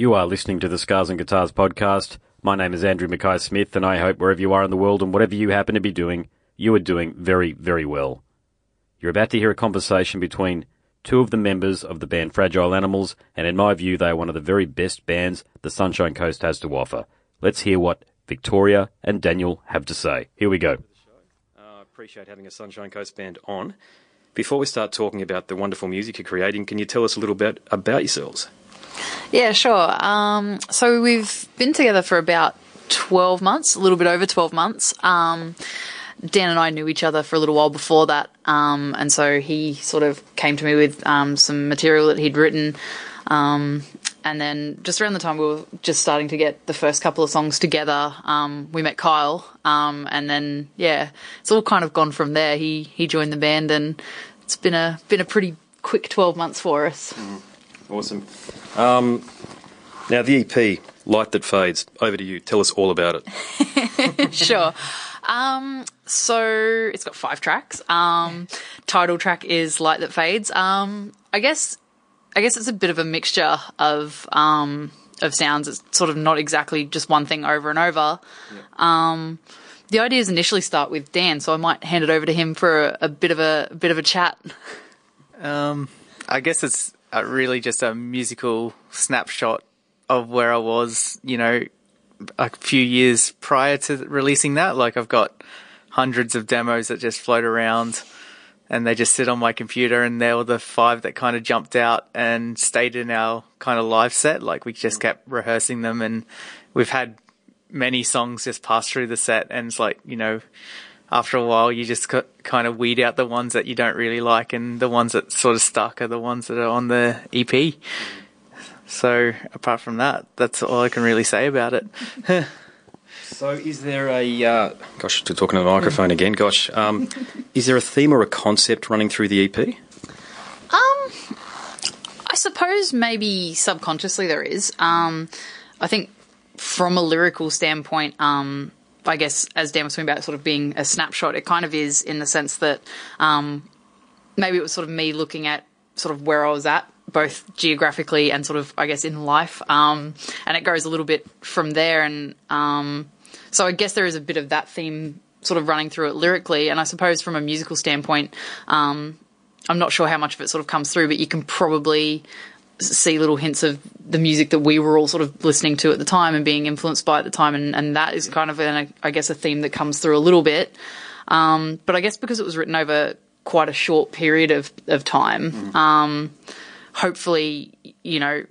You are listening to the Scars and Guitars podcast. My name is Andrew Mackay Smith, and I hope wherever you are in the world and whatever you happen to be doing, you are doing very, very well. You're about to hear a conversation between two of the members of the band Fragile Animals, and in my view, they are one of the very best bands the Sunshine Coast has to offer. Let's hear what Victoria and Daniel have to say. Here we go. I uh, appreciate having a Sunshine Coast band on. Before we start talking about the wonderful music you're creating, can you tell us a little bit about yourselves? Yeah, sure. Um, so we've been together for about 12 months, a little bit over 12 months. Um, Dan and I knew each other for a little while before that, um, and so he sort of came to me with um, some material that he'd written. Um, and then just around the time we were just starting to get the first couple of songs together, um, we met Kyle, um, and then yeah, it's all kind of gone from there. He he joined the band, and it's been a been a pretty quick twelve months for us. Mm, awesome. Um, now the EP, Light That Fades. Over to you. Tell us all about it. sure. Um, so it's got five tracks. Um, title track is Light That Fades. Um, I guess, I guess it's a bit of a mixture of, um, of sounds. It's sort of not exactly just one thing over and over. Um, the ideas initially start with Dan, so I might hand it over to him for a, a bit of a, a, bit of a chat. Um, I guess it's really just a musical snapshot of where I was, you know, a few years prior to releasing that. Like I've got hundreds of demos that just float around and they just sit on my computer and they were the five that kind of jumped out and stayed in our kind of live set. Like we just mm. kept rehearsing them and we've had many songs just pass through the set and it's like, you know, after a while you just kind of weed out the ones that you don't really like and the ones that sort of stuck are the ones that are on the EP. So apart from that, that's all I can really say about it. so is there a uh, gosh, to talking to the microphone again? Gosh, um, is there a theme or a concept running through the EP? Um, I suppose maybe subconsciously there is. Um, I think from a lyrical standpoint, um, I guess as Dan was talking about, sort of being a snapshot, it kind of is in the sense that um, maybe it was sort of me looking at sort of where I was at both geographically and sort of, I guess, in life. Um, and it goes a little bit from there. And um, so I guess there is a bit of that theme sort of running through it lyrically. And I suppose from a musical standpoint, um, I'm not sure how much of it sort of comes through, but you can probably see little hints of the music that we were all sort of listening to at the time and being influenced by at the time. And, and that is kind of, an, I guess, a theme that comes through a little bit. Um, but I guess because it was written over quite a short period of, of time, mm. um, hopefully, you know,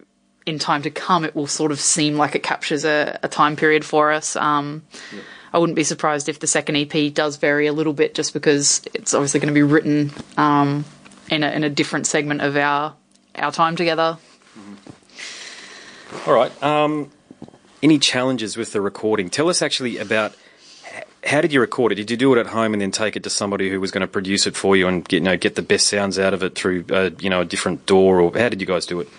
in time to come, it will sort of seem like it captures a, a time period for us. Um, yeah. I wouldn't be surprised if the second EP does vary a little bit, just because it's obviously going to be written um, in, a, in a different segment of our our time together. Mm-hmm. All right. Um, any challenges with the recording? Tell us actually about how did you record it? Did you do it at home and then take it to somebody who was going to produce it for you and get you know get the best sounds out of it through uh, you know a different door, or how did you guys do it?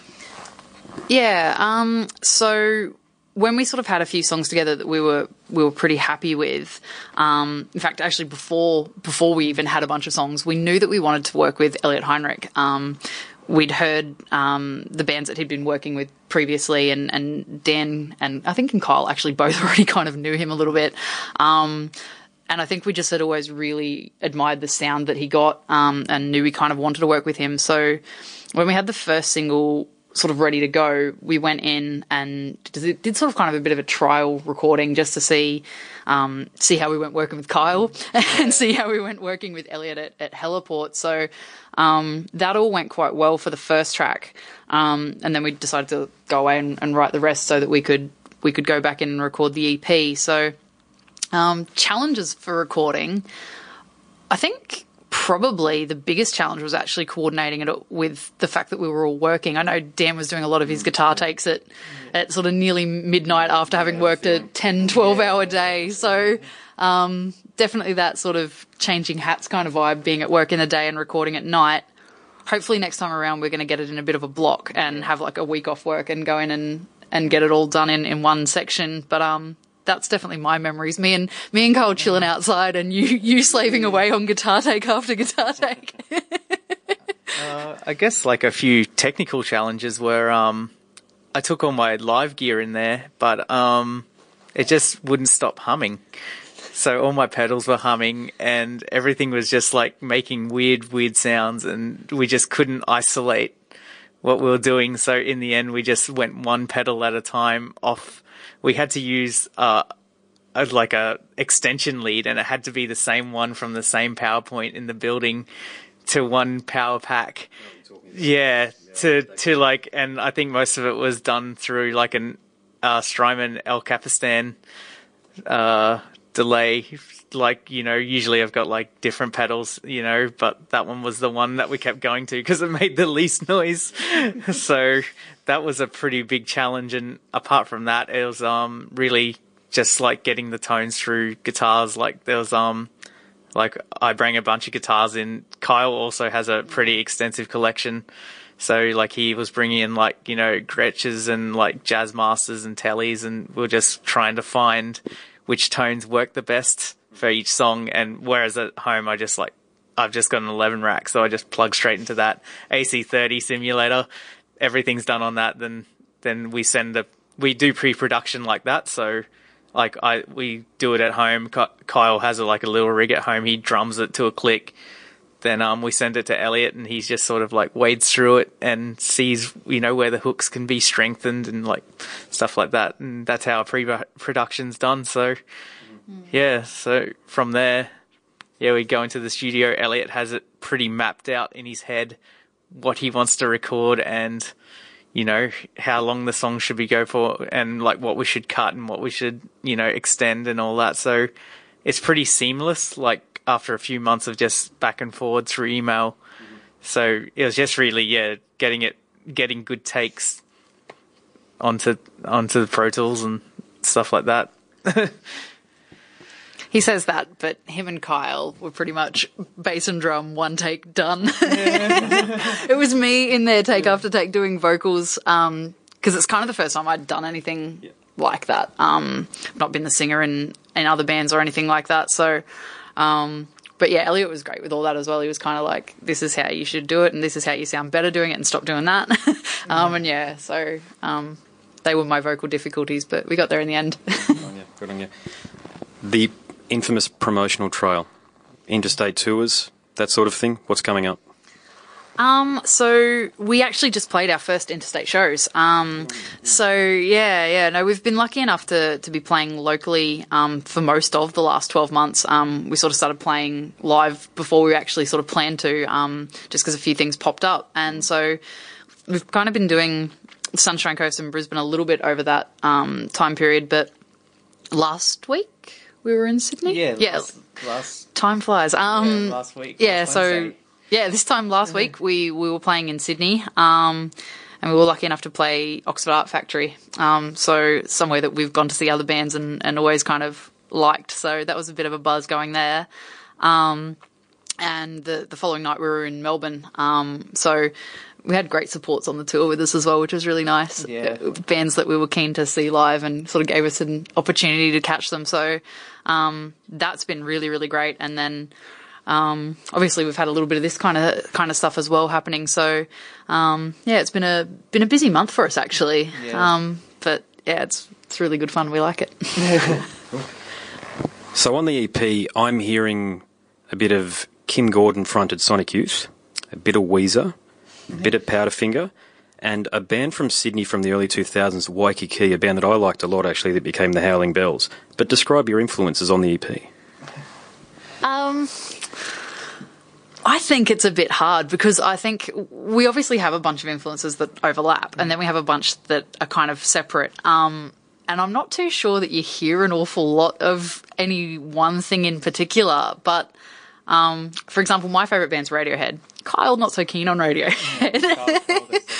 Yeah. Um, so when we sort of had a few songs together that we were we were pretty happy with. Um, in fact, actually before before we even had a bunch of songs, we knew that we wanted to work with Elliot Heinrich. Um, we'd heard um, the bands that he'd been working with previously, and, and Dan and I think and Kyle actually both already kind of knew him a little bit. Um, and I think we just had always really admired the sound that he got um, and knew we kind of wanted to work with him. So when we had the first single sort of ready to go, we went in and did sort of kind of a bit of a trial recording just to see um, see how we went working with Kyle and see how we went working with Elliot at, at Heliport. So um, that all went quite well for the first track, um, and then we decided to go away and, and, write the rest so that we could we could go back in and record the EP. So um, challenges for recording, I think probably the biggest challenge was actually coordinating it with the fact that we were all working. I know Dan was doing a lot of his guitar takes at, at sort of nearly midnight after having worked a 10, 12 hour day. So, um, definitely that sort of changing hats kind of vibe, being at work in the day and recording at night. Hopefully next time around we're going to get it in a bit of a block and have like a week off work and go in and, and get it all done in, in one section. But, um, that's definitely my memories. Me and me and Carl chilling outside, and you you slaving away on guitar take after guitar take. uh, I guess like a few technical challenges were um, I took all my live gear in there, but um, it just wouldn't stop humming. So all my pedals were humming, and everything was just like making weird, weird sounds, and we just couldn't isolate what we were doing. So in the end, we just went one pedal at a time off. We had to use uh, a, like a extension lead, and it had to be the same one from the same PowerPoint in the building to one power pack. Yeah, to to like, and I think most of it was done through like an uh, Strymon El Capistan uh, delay. Like you know, usually I've got like different pedals, you know, but that one was the one that we kept going to because it made the least noise. so that was a pretty big challenge. And apart from that, it was um really just like getting the tones through guitars. Like there was um like I bring a bunch of guitars in. Kyle also has a pretty extensive collection. So like he was bringing in like you know Gretsches and like Jazz Masters and Tellys, and we are just trying to find which tones work the best for each song. And whereas at home I just like I've just got an 11 rack, so I just plug straight into that AC30 simulator. Everything's done on that. Then then we send the we do pre-production like that. So like I we do it at home. Kyle has a, like a little rig at home. He drums it to a click. Then um we send it to Elliot, and he's just sort of like wades through it and sees you know where the hooks can be strengthened and like stuff like that. And that's how pre-production's done. So. Yeah, so from there, yeah, we go into the studio. Elliot has it pretty mapped out in his head what he wants to record and you know, how long the song should be go for and like what we should cut and what we should, you know, extend and all that. So it's pretty seamless, like after a few months of just back and forward through email. Mm-hmm. So it was just really, yeah, getting it, getting good takes onto, onto the Pro Tools and stuff like that. He says that, but him and Kyle were pretty much bass and drum, one take done. it was me in there take yeah. after take doing vocals, um, cause it's kind of the first time I'd done anything yeah. like that. Um, I've not been the singer in, in other bands or anything like that. So, um, but yeah, Elliot was great with all that as well. He was kind of like, this is how you should do it, and this is how you sound better doing it, and stop doing that. um, and yeah, so um, they were my vocal difficulties, but we got there in the end. good on you. Good on you. The infamous promotional trail, interstate tours, that sort of thing? What's coming up? Um, so we actually just played our first interstate shows. Um, so yeah, yeah, no, we've been lucky enough to, to be playing locally, um, for most of the last 12 months. Um, we sort of started playing live before we actually sort of planned to, um, just because a few things popped up. And so we've kind of been doing Sunshine Coast and Brisbane a little bit over that, um, time period, but last week, we were in Sydney. Yeah, yeah. Last, last time flies. Um, yeah, last week. Yeah, last so yeah, this time last week we we were playing in Sydney. Um, and we were lucky enough to play Oxford Art Factory. Um, so somewhere that we've gone to see other bands and, and always kind of liked. So that was a bit of a buzz going there. Um, and the the following night we were in Melbourne. Um, so we had great supports on the tour with us as well, which was really nice. Yeah. Bands that we were keen to see live and sort of gave us an opportunity to catch them. So um, that's been really, really great. And then um, obviously we've had a little bit of this kind of kind of stuff as well happening. So um, yeah, it's been a been a busy month for us actually. Yeah. Um, but yeah, it's it's really good fun. We like it. so on the EP, I'm hearing a bit of Kim Gordon fronted Sonic Youth, a bit of Weezer bit of Powderfinger, and a band from Sydney from the early 2000s, Waikiki, a band that I liked a lot actually, that became the Howling Bells. But describe your influences on the EP. Um, I think it's a bit hard because I think we obviously have a bunch of influences that overlap, and then we have a bunch that are kind of separate. Um, and I'm not too sure that you hear an awful lot of any one thing in particular, but um, for example, my favourite band's Radiohead. Kyle not so keen on Radiohead.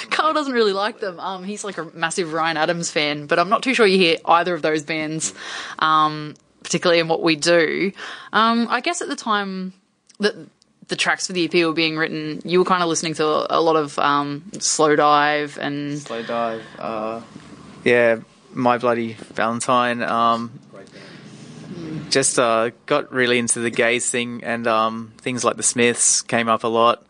Kyle, doesn't really like them. Um, he's like a massive Ryan Adams fan, but I'm not too sure you hear either of those bands, um, particularly in what we do. Um, I guess at the time that the tracks for the EP were being written, you were kind of listening to a, lot of um, Slowdive and Slowdive. Uh, yeah, My Bloody Valentine. Just uh, got really into the gaze thing, and um, things like the Smiths came up a lot.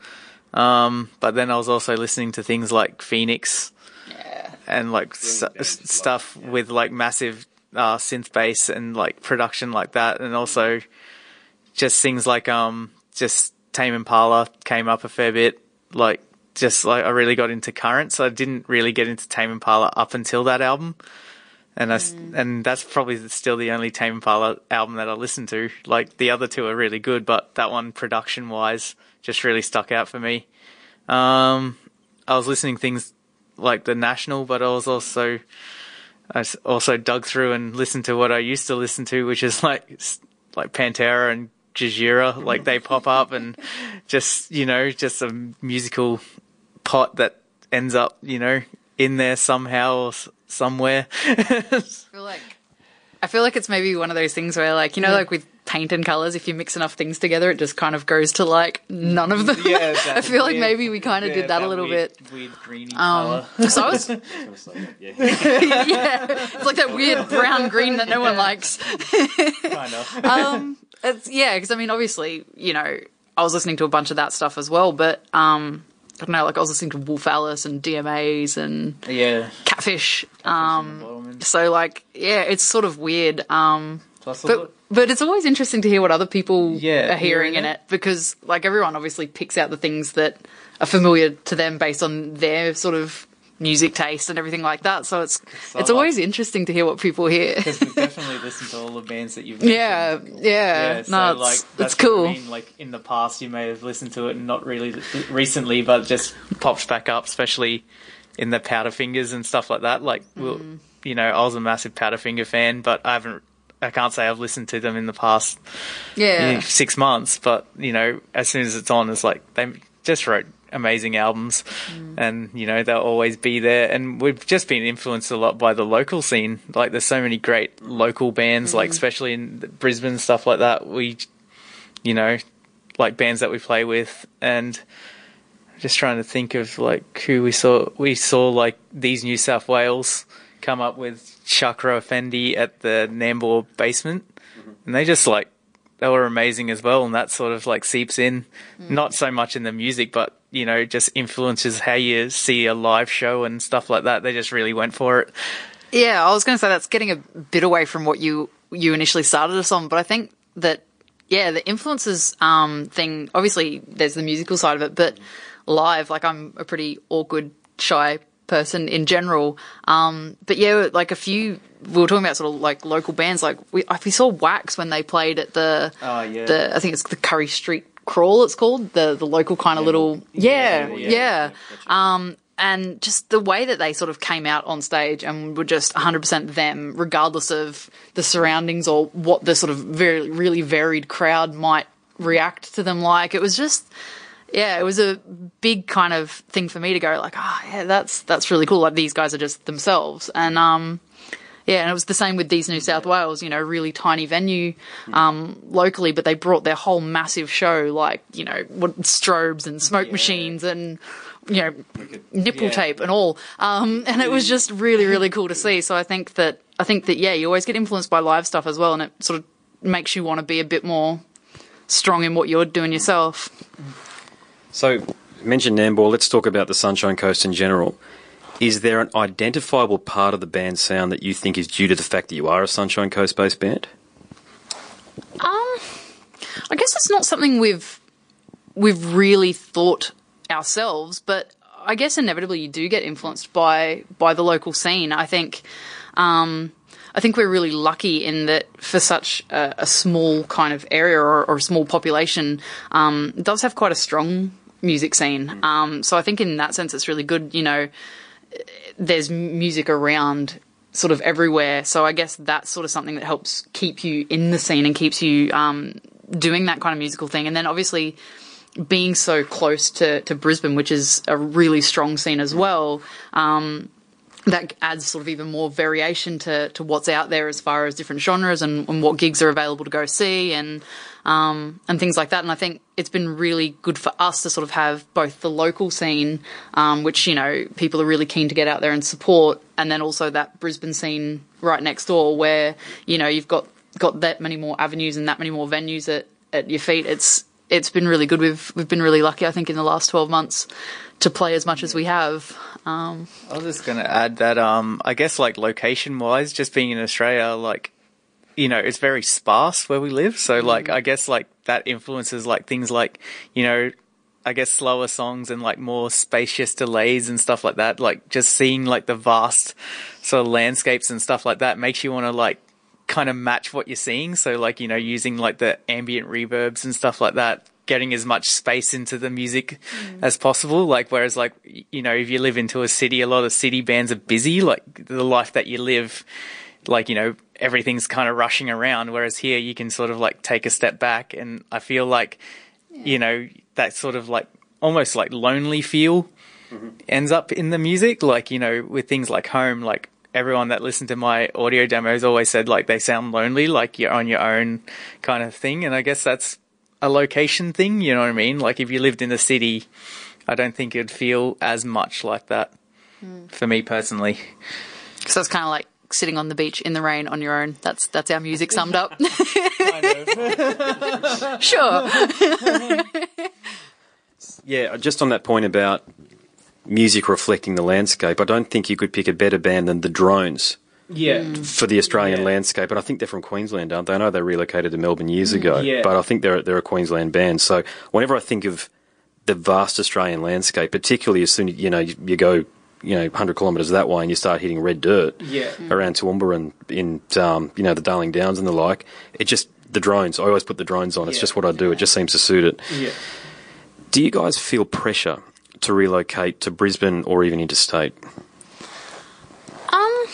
Um, but then I was also listening to things like Phoenix. Yeah. and like s- stuff with like massive uh, synth bass and like production like that, and also just things like um just Tame Impala came up a fair bit. Like just like I really got into Currents, so I didn't really get into Tame Impala up until that album. And I, s and that's probably still the only Tame Impala album that I listen to. Like the other two are really good, but that one production wise just really stuck out for me. Um, I was listening things like the National, but I was also I also dug through and listened to what I used to listen to, which is like like Pantera and Gojira. Like they pop up and just you know just a musical pot that ends up you know in there somehow somewhere. I feel like I feel like it's maybe one of those things where, like, you know, like with paint and colors, if you mix enough things together, it just kind of goes to like none of them. I feel like maybe we kind of did that, a little bit. Weird greeny Um, so I was, yeah. yeah, it's like that weird brown green that no one likes. kind of. Um, it's yeah, because I mean, obviously, you know, I was listening to a bunch of that stuff as well, but um, I don't know, like I was listening to Wolf Alice and DMAs and yeah. Catfish. Um, so like, yeah, it's sort of weird. Um, Plus, but but it's always interesting to hear what other people Yeah, are hearing hearing in it because like everyone obviously picks out the things that are familiar to them based on their sort of music taste and everything like that. So it's So, it's always interesting to hear what people hear. because we've definitely listened to all the bands that you've yeah, yeah, Yeah, so no, like it's, that's it's what I cool. mean. Like in the past, you may have listened to it and not really recently, but just pops back up, especially in the Powder Fingers and stuff like that. Like, we'll, Mm. you know, I was a massive Powderfinger fan, but I haven't. I can't say I've listened to them in the past Yeah, six months, but you know, as soon as it's on, it's like they just wrote amazing albums, Mm. and you know they'll always be there. And we've just been influenced a lot by the local scene. Like there's so many great local bands, Mm. like especially in Brisbane stuff like that. We, you know, like bands that we play with, and just trying to think of like who we saw. We saw like these New South Whales come up with Chakra Effendi at the Nambour basement, and they just like they were amazing as well, and that sort of like seeps in, not so much in the music, but you know, just influences how you see a live show and stuff like that. They just really went for it. Yeah, I was going to say that's getting a bit away from what you you initially started us on, but I think that yeah, the influences um, thing. Obviously, there's the musical side of it, but live, like I'm a pretty awkward, shy person in general. Um, but yeah, like a few. We were talking about sort of like local bands. Like we we saw WAAX when they played at the Oh, yeah. the I think it's the Currie Street Crawl. It's called the the local kind of little yeah yeah, yeah. Um, and just the way that they sort of came out on stage and were just 100% them, regardless of the surroundings or what the sort of very, really varied crowd might react to them like. It was just, yeah, it was a big kind of thing for me to go like, oh yeah, that's, that's really cool. Like these guys are just themselves. And, um, yeah, and it was the same with these New South Whales, you know, really tiny venue um, locally, but they brought their whole massive show, like, you know, what, strobes and smoke machines and, you know, nipple yeah. tape and all. Um, and it was just really, really cool to see. So I think that, I think that, yeah, you always get influenced by live stuff as well, and it sort of makes you want to be a bit more strong in what you're doing yourself. So, mention Nambour. Let's talk about the Sunshine Coast in general. Is there an identifiable part of the band's sound that you think is due to the fact that you are a Sunshine Coast based band? Um, I guess it's not something we've we've really thought ourselves, but I guess inevitably you do get influenced by by the local scene. I think. Um, I think we're really lucky in that for such a, a small kind of area or, or a small population, um, it does have quite a strong music scene. Um, so I think in that sense, it's really good. You know, there's music around sort of everywhere. So I guess that's sort of something that helps keep you in the scene and keeps you um, doing that kind of musical thing. And then obviously being so close to, to Brisbane, which is a really strong scene as well. Um, that adds sort of even more variation to, to what's out there as far as different genres and, and what gigs are available to go see and um, and things like that. And I think it's been really good for us to sort of have both the local scene, um, which you know people are really keen to get out there and support, and then also that Brisbane scene right next door, where you know you've got got that many more avenues and that many more venues at, at your feet. It's it's been really good. We've we've been really lucky, I think, in the last twelve months to play as much as we have. I was just going to add that, um, I guess, like location wise, just being in Australia, like, you know, it's very sparse where we live. So, like, I guess, like, that influences, like, things like, you know, I guess slower songs and like more spacious delays and stuff like that. Like, just seeing like the vast sort of landscapes and stuff like that makes you want to like kind of match what you're seeing. So, like, you know, using like the ambient reverbs and stuff like that getting as much space into the music mm. as possible. Like, whereas, like, you know, if you live into a city, a lot of city bands are busy. Like, the life that you live, like, you know, everything's kind of rushing around. Whereas here, you can sort of like take a step back. And I feel like, you know, that sort of like almost like lonely feel mm-hmm. ends up in the music. Like, you know, with things like home, like, Everyone that listened to my audio demos always said like they sound lonely, like you're on your own kind of thing. And I guess that's a location thing, you know what I mean? Like if you lived in the city, I don't think it'd feel as much like that hmm. for me personally. So it's kind of like sitting on the beach in the rain on your own. That's that's our music summed up. sure. Yeah, just on that point about music reflecting the landscape, I don't think you could pick a better band than the Drones Yeah. Mm. for the Australian Yeah. landscape. And I think they're from Queensland, aren't they? I know they relocated to Melbourne years mm. ago, Yeah. but I think they're they're a Queensland band. So whenever I think of the vast Australian landscape, particularly as soon as you know you, you go you know 100 kilometres that way and you start hitting red dirt Yeah. Mm. around Toowoomba and in um, you know the Darling Downs and the like, it just the drones. I always put the drones on. It's Yeah. just what I do. It just seems to suit it. Yeah. Do you guys feel pressure to relocate to Brisbane or even interstate? Um,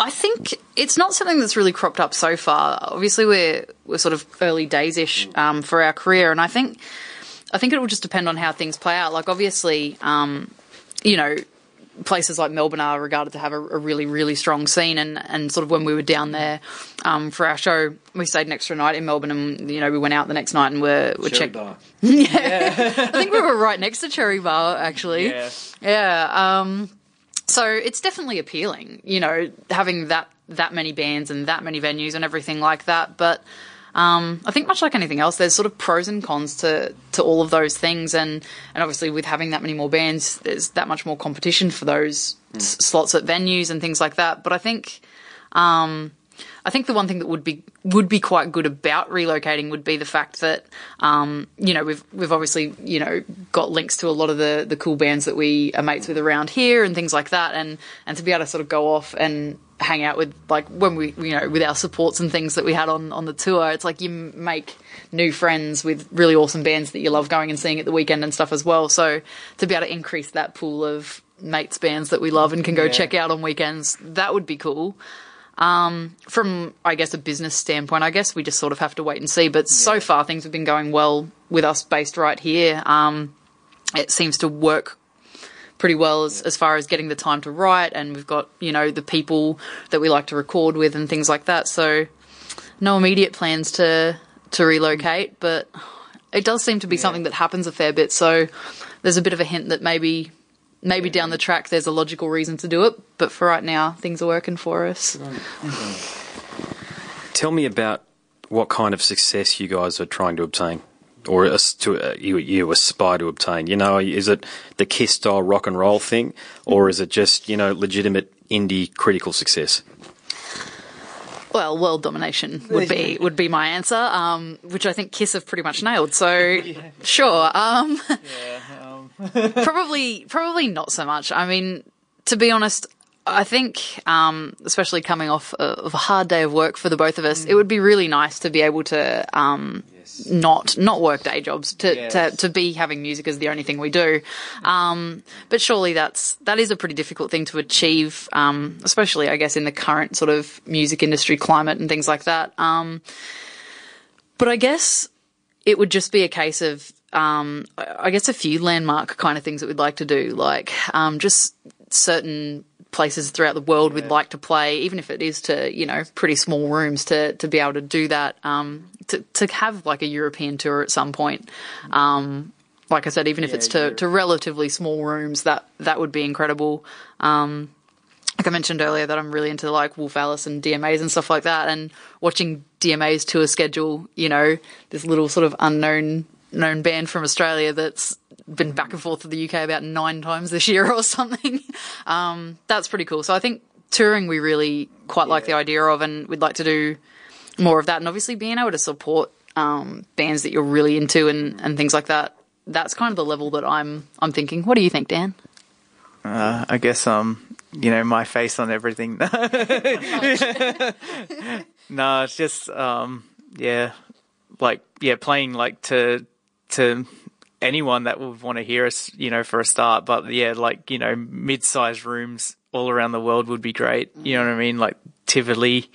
I think it's not something that's really cropped up so far. Obviously, we're we're sort of early days ish um, for our career, and I think I think it will just depend on how things play out. Like, obviously, um, you know, places like Melbourne are regarded to have a, a really really strong scene, and and sort of when we were down there um, for our show, we stayed an extra night in Melbourne, and you know, we went out the next night and we're we're checked. I think we were right next to Cherry Bar, actually. Yeah. Yeah. Um, so it's definitely appealing, you know, having that that many bands and that many venues and everything like that. But um, I think much like anything else, there's sort of pros and cons to to all of those things, and and obviously with having that many more bands, there's that much more competition for those s- slots at venues and things like that. But I think. Um, I think the one thing that would be would be quite good about relocating would be the fact that um, you know we've we've obviously you know got links to a lot of the the cool bands that we are mates with around here and things like that, and and to be able to sort of go off and hang out with like when we you know with our supports and things that we had on on the tour, it's like you make new friends with really awesome bands that you love going and seeing at the weekend and stuff as well. So to be able to increase that pool of mates bands that we love and can go Yeah. check out on weekends, that would be cool from I guess a business standpoint, I guess we just sort of have to wait and see. But so far, things have been going well with us based right here. Um, it seems to work pretty well as, as far as getting the time to write, and we've got you know the people that we like to record with and things like that. So no immediate plans to to relocate, but it does seem to be something that happens a fair bit. So there's a bit of a hint that maybe. Maybe down the track there's a logical reason to do it, but for right now things are working for us. Tell me about what kind of success you guys are trying to obtain, or to uh, you you aspire to obtain. You know, is it the Kiss style rock and roll thing, or is it just you know legitimate indie critical success? Well, world domination would be would be my answer, um, which I think Kiss have pretty much nailed. So, sure, um, probably probably not so much. I mean, to be honest, I think, um, especially coming off of a hard day of work for the both of us, it would be really nice to be able to um, not not work day jobs to, Yes. to to be having music as the only thing we do. Um, but surely that's that is a pretty difficult thing to achieve, um, especially I guess in the current sort of music industry climate and things like that. Um, but I guess it would just be a case of um, I guess a few landmark kind of things that we'd like to do, like um, just certain places throughout the world we'd like to play, even if it is to you know pretty small rooms to to be able to do that. Um, to to have like a European tour at some point. Um, like I said, even if Yeah, it's to, Europe. to relatively small rooms, that that would be incredible. Um, like I mentioned earlier, that I'm really into like Wolf Alice and DMAs and stuff like that, and watching DMA's tour schedule. You know, this little sort of unknown known band from Australia that's been back and forth to the UK about nine times this year or something. Um, that's pretty cool. So I think touring we really quite like the idea of, and we'd like to do more of that. And obviously being able to support um, bands that you're really into and, and things like that. That's kind of the level that I'm I'm thinking. What do you think, Dan? Uh, I guess um, you know, my face on everything. no, it's just um, yeah, like yeah, playing like to to anyone that would want to hear us, you know, for a start. But yeah, like you know, mid-sized rooms all around the world would be great. You know what I mean? Like Tivoli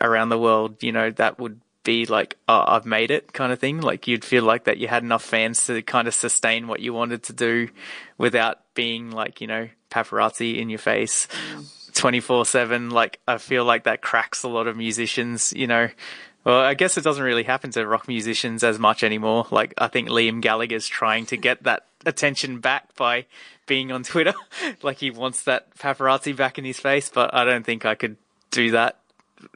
around the world, you know, that would be like, oh, I've made it kind of thing. Like you'd feel like that you had enough fans to kind of sustain what you wanted to do without being like, you know, paparazzi in your face 24 seven. Like I feel like that cracks a lot of musicians, you know. Well, I guess it doesn't really happen to rock musicians as much anymore. Like I think Liam Gallagher's trying to get that attention back by being on Twitter. like he wants that paparazzi back in his face, but I don't think I could do that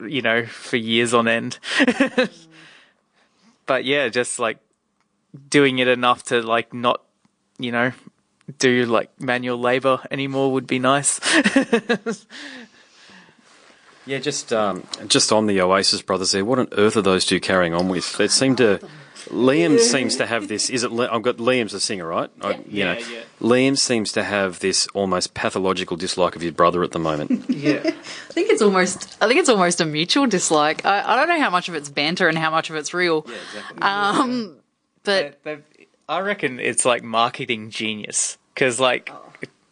you know, for years on end. but yeah, just like doing it enough to like not, you know, do like manual labor anymore would be nice. yeah, just um, just on the Oasis brothers there. What on earth are those two carrying on with? They seem to Liam seems to have this. Is it? I've got Liam's a singer, right? I, you Yeah, know, yeah. Liam seems to have this almost pathological dislike of your brother at the moment. yeah. I think it's almost I think it's almost a mutual dislike. I, I don't know how much of it's banter and how much of it's real. Yeah, exactly. Um, but They- they've- I reckon it's like marketing genius because like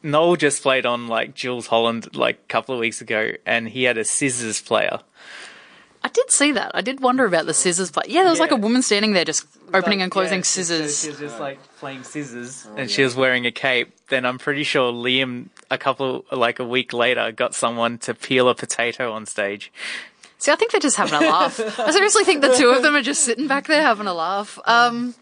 Noel just played on like Jools Holland like a couple of weeks ago, and he had a scissors player. I did see that. I did wonder about the scissors. But yeah, there was like a woman standing there just opening Like, and closing yeah, so scissors. She was just like playing scissors, and she was wearing a cape. Then I'm pretty sure Liam, a couple like a week later, got someone to peel a potato on stage. See, I think they're just having a laugh. I seriously think the two of them are just sitting back there having a laugh. Um,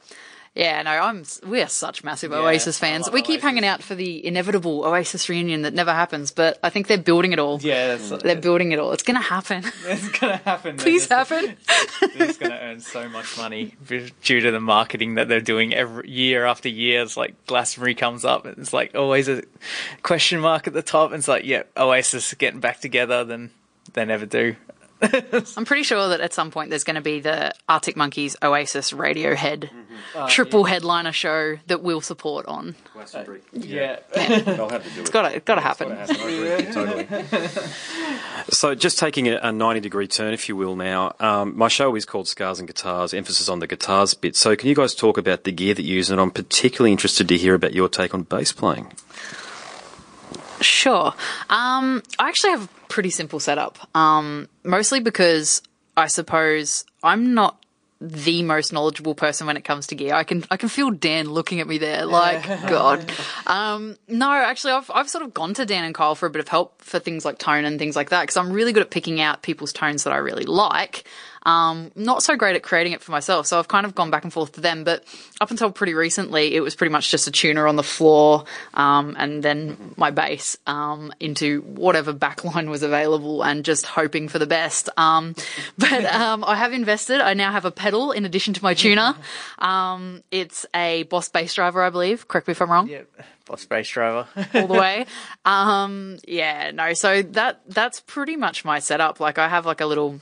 yeah, no, I'm. We're such massive Oasis fans. We keep Oasis. hanging out for the inevitable Oasis reunion that never happens, but I think they're building it all. Yeah, They're building it all. It's going to happen. it's gonna happen. Please happen. They're just gonna earn so much money due to the marketing that they're doing every year after year. It's like Glastonbury comes up, and it's like always a question mark at the top. And it's like, yeah, Oasis getting back together, then they never do. I'm pretty sure that at some point there's going to be the Arctic Monkeys Oasis Radiohead triple headliner show that we'll support on. Yeah. They'll have to do it. It's got to, got to happen. totally. so, just taking a, a 90 degree turn, if you will, now. Um, my show is called Scars and Guitars, emphasis on the guitars bit. So, can you guys talk about the gear that you use? And I'm particularly interested to hear about your take on bass playing. Sure. Um, I actually have a pretty simple setup. Um, mostly because I suppose I'm not the most knowledgeable person when it comes to gear. I can I can feel Dan looking at me there, like God. Um, no, actually, I've I've sort of gone to Dan and Kyle for a bit of help for things like tone and things like that because I'm really good at picking out people's tones that I really like. Um, not so great at creating it for myself, so I've kind of gone back and forth to them. But up until pretty recently, it was pretty much just a tuner on the floor, um, and then my bass um, into whatever backline was available, and just hoping for the best. Um, but um, I have invested. I now have a pedal in addition to my tuner. Um, it's a Boss bass driver, I believe. Correct me if I'm wrong yeah. Boss bass driver. all the way. Um, yeah, no. So that that's pretty much my setup. Like I have like a little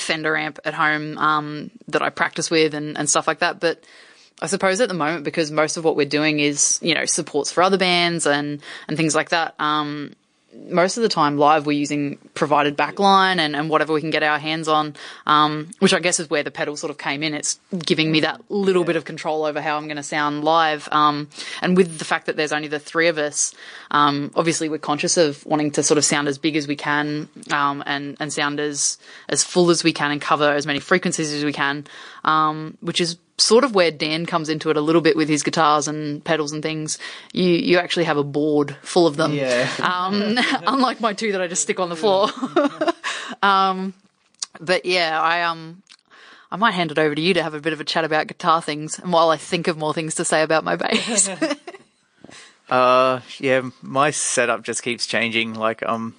Fender amp at home um, that I practice with and, and stuff like that. But I suppose at the moment, because most of what we're doing is you know supports for other bands and and things like that. Um, most of the time live we're using provided backline and, and whatever we can get our hands on, um, which I guess is where the pedal sort of came in. It's giving me that little bit of control over how I'm going to sound live. Um, and with the fact that there's only the three of us, um, obviously we're conscious of wanting to sort of sound as big as we can, um, and, and sound as, as full as we can and cover as many frequencies as we can, um, which is sort of where Dan comes into it a little bit with his guitars and pedals and things. You you actually have a board full of them. Yeah. Um, unlike my two that I just stick on the floor. um, but yeah, I um. I might hand it over to you to have a bit of a chat about guitar things, and while I think of more things to say about my bass. Uh, yeah, my setup just keeps changing. Like, um,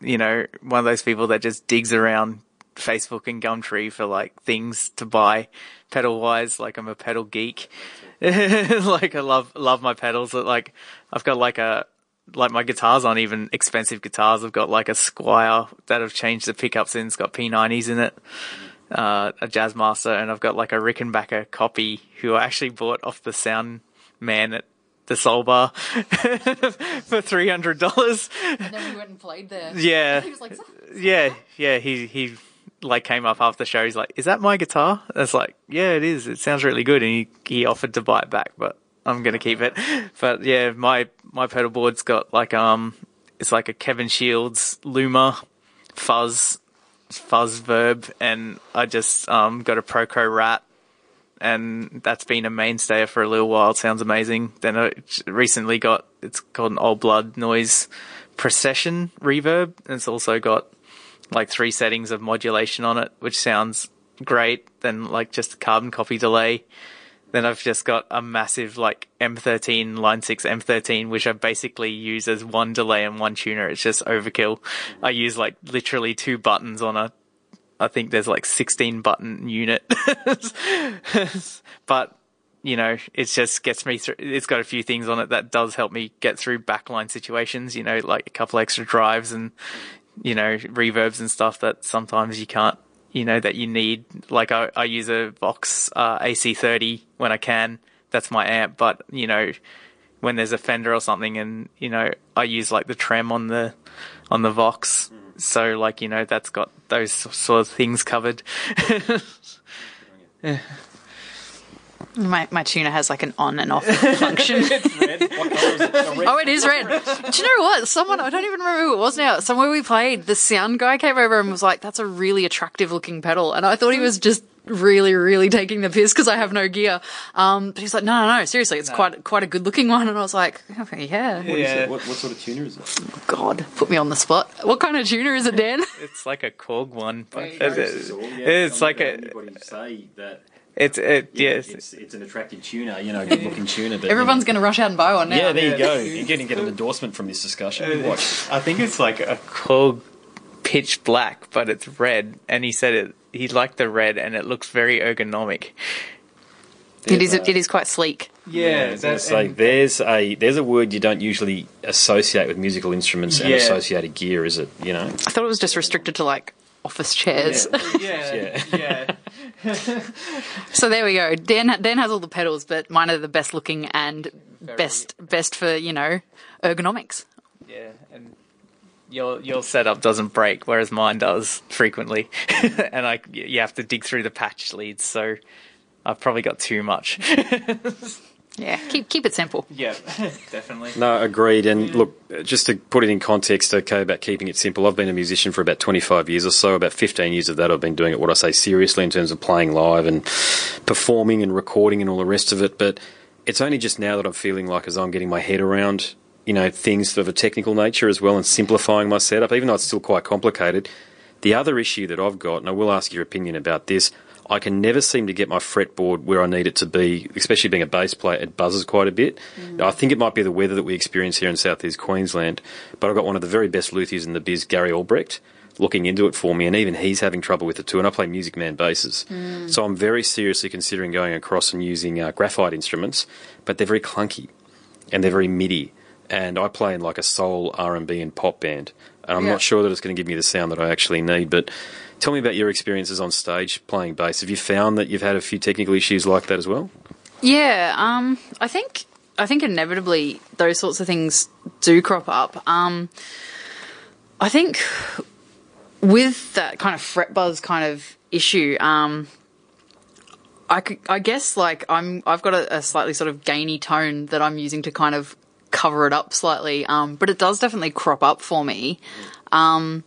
you know, one of those people that just digs around Facebook and Gumtree for like things to buy pedal wise. Like, I'm a pedal geek. like I love love my pedals. Like I've got like a like my guitars aren't even expensive guitars. I've got like a Squier that I've changed the pickups in. It's got P90s in it. Uh, a Jazzmaster, and I've got like a Rickenbacker copy who I actually bought off the sound man at the Soul Bar for three hundred dollars. And then we went and played there. Yeah, He was like, yeah, yeah. He he like came up after the show. He's like, "Is that my guitar?" It's like, "Yeah, it is. It sounds really good." And he he offered to buy it back, but I'm gonna keep it. But yeah, my my pedal board's got like um, it's like a Kevin Shields Luma fuzz fuzz verb, and I just um got a Proco Rat. And that's been a mainstay for a little while. It sounds amazing. Then I recently got it's called an Old Blood Noise Procession reverb. And it's also got like three settings of modulation on it, which sounds great. Then like just carbon copy delay. Then I've just got a massive like M13 line six M13, which I basically use as one delay and one tuner. It's just overkill. I use like literally two buttons on a, I think there's like 16 button unit, but you know, it just gets me through. It's got a few things on it that does help me get through backline situations, you know, like a couple extra drives and, you know, reverbs and stuff that sometimes you can't, you know, that you need. Like I, I use a Vox uh, AC30 when I can. That's my amp, but you know, when there's a Fender or something, and you know, I use like the trem on the on the Vox. So like you know, that's got those sort of things covered. My my tuner has like an on and off function. Oh, it is red. Do you know what? Someone I don't even remember who it was now. Somewhere we played, the sound guy came over and was like, "That's a really attractive looking pedal," and I thought he was just really, really taking the piss because I have no gear. Um, but he's like, "No, no, no, seriously, it's quite quite a good looking one." And I was like, okay, "Yeah, Yeah. What, what sort of tuner is it? God, put me on the spot. What kind of tuner is it, Dan?" It's like a Korg one, but There you go. it's, it's like a say that it's it yes. it's, it's an attractive tuner, you know, good looking tuner. But, Everyone's going to rush out and buy one now. Yeah, there you go. You're going to get an endorsement from this discussion. Uh, Watch. I think it's like a Korg pitch black, but it's red. And he said it. He liked the red, and it looks very ergonomic. It is. It is quite sleek. Yeah, I was going say there's a there's a word you don't usually associate with musical instruments and Yeah. associated gear, is it? You know, I thought it was just restricted to like office chairs. yeah, Yeah. yeah. So there we go. Dan Dan has all the pedals, but mine are the best looking and best best for you know ergonomics. Yeah, and your your setup doesn't break, whereas mine does frequently, and I you have to dig through the patch leads, so I've probably got too much. Yeah, keep keep it simple. yeah, definitely. No, agreed. And look, just to put it in context, okay, about keeping it simple, I've been a musician for about 25 years or so. About 15 years of that, I've been doing it, what I say, seriously in terms of playing live and performing and recording and all the rest of it. But it's only just now that I'm feeling like as I'm getting my head around, you know, things of a technical nature as well and simplifying my setup, even though it's still quite complicated. The other issue that I've got, and I will ask your opinion about this, I can never seem to get my fretboard where I need it to be, especially being a bass player. It buzzes quite a bit. I think it might be the weather that we experience here in southeast Queensland, but I've got one of the very best luthiers in the biz, Gary Albrecht, looking into it for me, and even he's having trouble with it too. And I play Music Man basses, so I'm very seriously considering going across and using uh, graphite instruments, but they're very clunky and they're very MIDI. And I play in like a soul, R and B, and pop band, and I'm Yeah. not sure that it's going to give me the sound that I actually need. But tell me about your experiences on stage playing bass. Have you found that you've had a few technical issues like that as well? Yeah, um, I think I think inevitably those sorts of things do crop up. Um, I think with that kind of fret buzz kind of issue, um, I could, I guess like I'm I've got a, a slightly sort of gainy tone that I'm using to kind of cover it up slightly, um, but it does definitely crop up for me. Um,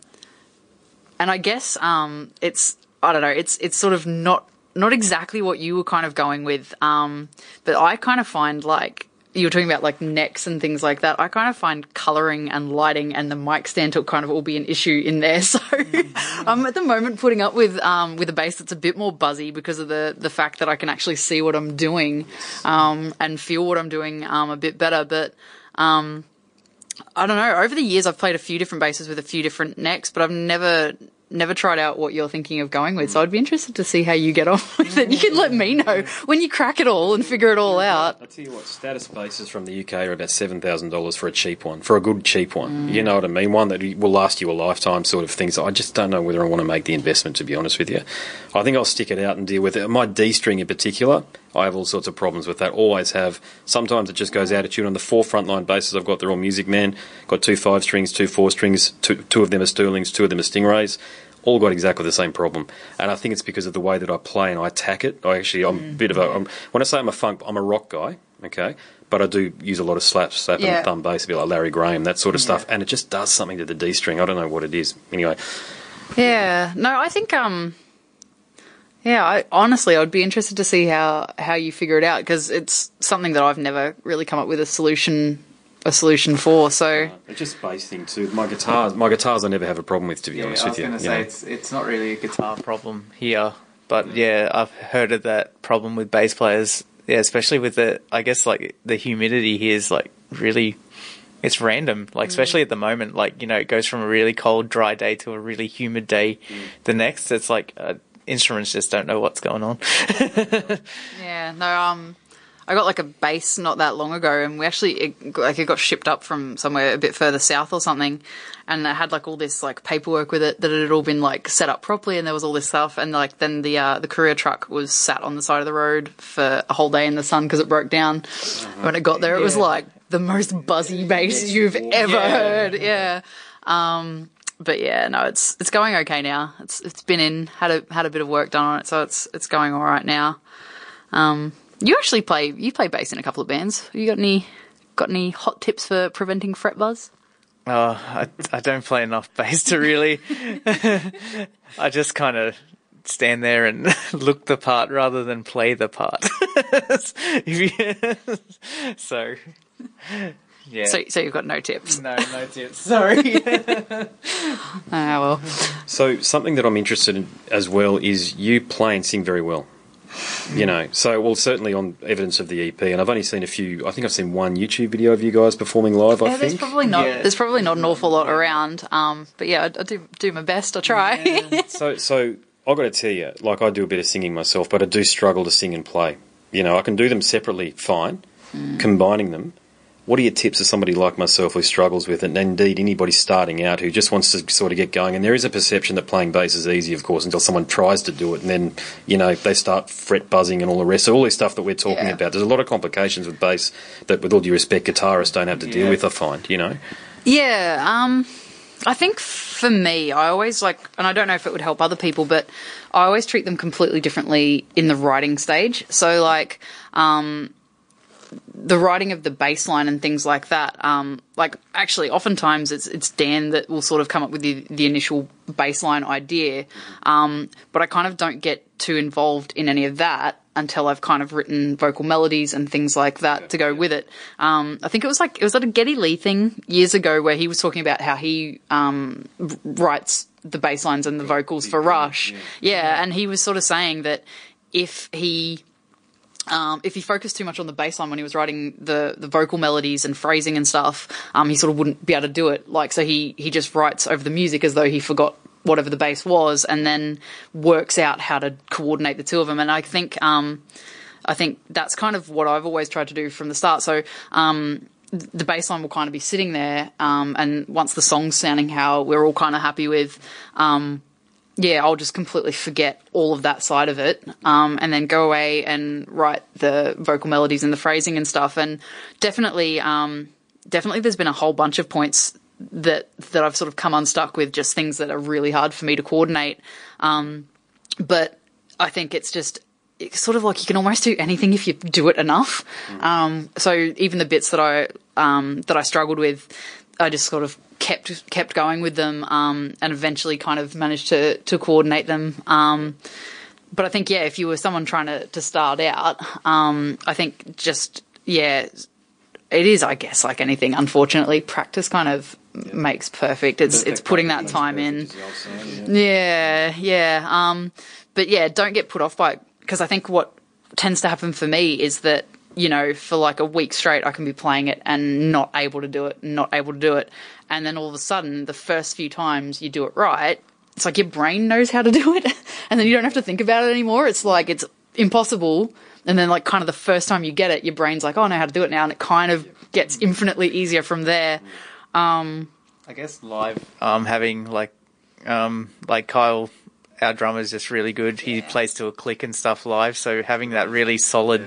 and I guess um, it's I don't know. It's it's sort of not not exactly what you were kind of going with. Um, but I kind of find like you were talking about like necks and things like that. I kind of find coloring and lighting and the mic stand will kind of all be an issue in there. So I'm at the moment putting up with um, with a bass that's a bit more buzzy because of the the fact that I can actually see what I'm doing um, and feel what I'm doing um, a bit better. But I don't know. Over the years, I've played a few different basses with a few different necks, but I've never never tried out what you're thinking of going with, so I'd be interested to see how you get on with it. You can let me know when you crack it all and figure it all out. I tell you what, Status basses from the UK are about seven thousand dollars for a cheap one, for a good cheap one. Mm. You know what I mean? One that will last you a lifetime, sort of things. I just don't know whether I want to make the investment. To be honest with you, I think I'll stick it out and deal with it. My D string in particular, I have all sorts of problems with that. Always have. Sometimes it just goes out of tune. On the four frontline basses I've got, they're all Music Man. Got two five strings, two four strings. Two, two of them are Sterlings, two of them are Stingrays. All got exactly the same problem, and I think it's because of the way that I play and I attack it. I actually, I'm a bit of a. I'm, when I say I'm a funk, I'm a rock guy. Okay, but I do use a lot of slap, slap Yeah. and thumb bass, a bit like Larry Graham, that sort of stuff, and it just does something to the D string. I don't know what it is. Anyway, Yeah, no, I think um, yeah, I honestly I'd be interested to see how how you figure it out because it's something that I've never really come up with a solution a solution for. So it's just bass thing too. My guitars, my guitars, I never have a problem with. To be Yeah, honest with you, I was going to say know. it's it's not really a guitar problem here, but yeah, I've heard of that problem with bass players. Yeah, especially with the I guess like the humidity here is like really it's random. Like especially at the moment, like you know, it goes from a really cold, dry day to a really humid day. The next, it's like uh, instruments just don't know what's going on. yeah, no, um, I got like a bass not that long ago, and we actually it, like it got shipped up from somewhere a bit further south or something, and it had like all this like paperwork with it that it had all been like set up properly, and there was all this stuff, and like then the uh, the courier truck was sat on the side of the road for a whole day in the sun because it broke down. When it got there, it was like the most buzzy bass you've ever Yeah. heard. Yeah. Um, but yeah, no, it's it's going okay now. It's it's been in had a had a bit of work done on it, so it's it's going all right now. Um, you actually play you play bass in a couple of bands. You got any got any hot tips for preventing fret buzz? Oh, I, I don't play enough bass to really. I just kind of stand there and look the part rather than play the part. So, yeah. So so you've got no tips. no, no tips. Sorry. Ah well. So something that I'm interested in as well is you play and sing very well. You know, so well certainly on evidence of the EP, and I've only seen a few. I think I've seen one YouTube video of you guys performing live. I Yeah, there's think. probably not Yeah. there's probably not an awful lot around. Um, but yeah, I, I do do my best. I try. So, so I've got to tell you, like I do a bit of singing myself, but I do struggle to sing and play. You know, I can do them separately, fine. Combining them, what are your tips for somebody like myself who struggles with it, and indeed anybody starting out who just wants to sort of get going? And there is a perception that playing bass is easy, of course, until someone tries to do it, and then you know they start fret buzzing and all the rest. So all this stuff that we're talking Yeah. about, there's a lot of complications with bass that, with all due respect, guitarists don't have to deal with. I find, you know. Yeah, um, I think for me, I always like, and I don't know if it would help other people, but I always treat them completely differently in the writing stage. So, like, um, the writing of the bass line and things like that. Um, like, actually, oftentimes it's it's Dan that will sort of come up with the the initial baseline idea, um, but I kind of don't get too involved in any of that until I've kind of written vocal melodies and things like that to go with it. Um, I think it was like it was at a Geddy Lee thing years ago where he was talking about how he um, writes the bass lines and the vocals for Rush. Yeah, and he was sort of saying that if he um, if he focused too much on the bass line when he was writing the, the vocal melodies and phrasing and stuff, um, he sort of wouldn't be able to do it. Like, so he, he just writes over the music as though he forgot whatever the bass was and then works out how to coordinate the two of them. And I think, um, I think that's kind of what I've always tried to do from the start. So, um, the bass line will kind of be sitting there, um, and once the song's sounding how we're all kind of happy with, um, yeah, I'll just completely forget all of that side of it, um, and then go away and write the vocal melodies and the phrasing and stuff. And definitely, um, definitely, there's been a whole bunch of points that that I've sort of come unstuck with, just things that are really hard for me to coordinate. Um, but I think it's just it's sort of like you can almost do anything if you do it enough. Um, so even the bits that I um, that I struggled with, I just sort of kept kept going with them, um, and eventually kind of managed to to coordinate them. Um, but I think yeah, if you were someone trying to to start out, um, I think just yeah, it is I guess like anything. Unfortunately, practice kind of makes perfect. It's it's putting that time in. Yeah, yeah. Um, but yeah, don't get put off by because I think what tends to happen for me is that you know for like a week straight I can be playing it and not able to do it, not able to do it, and then all of a sudden the first few times you do it right, it's like your brain knows how to do it, and then you don't have to think about it anymore. It's like it's impossible, and then like kind of the first time you get it, your brain's like, oh, I know how to do it now, and it kind of gets infinitely easier from there. I guess live, um, having like, um, like Kyle, our drummer is just really good. He plays to a click and stuff live, so having that really solid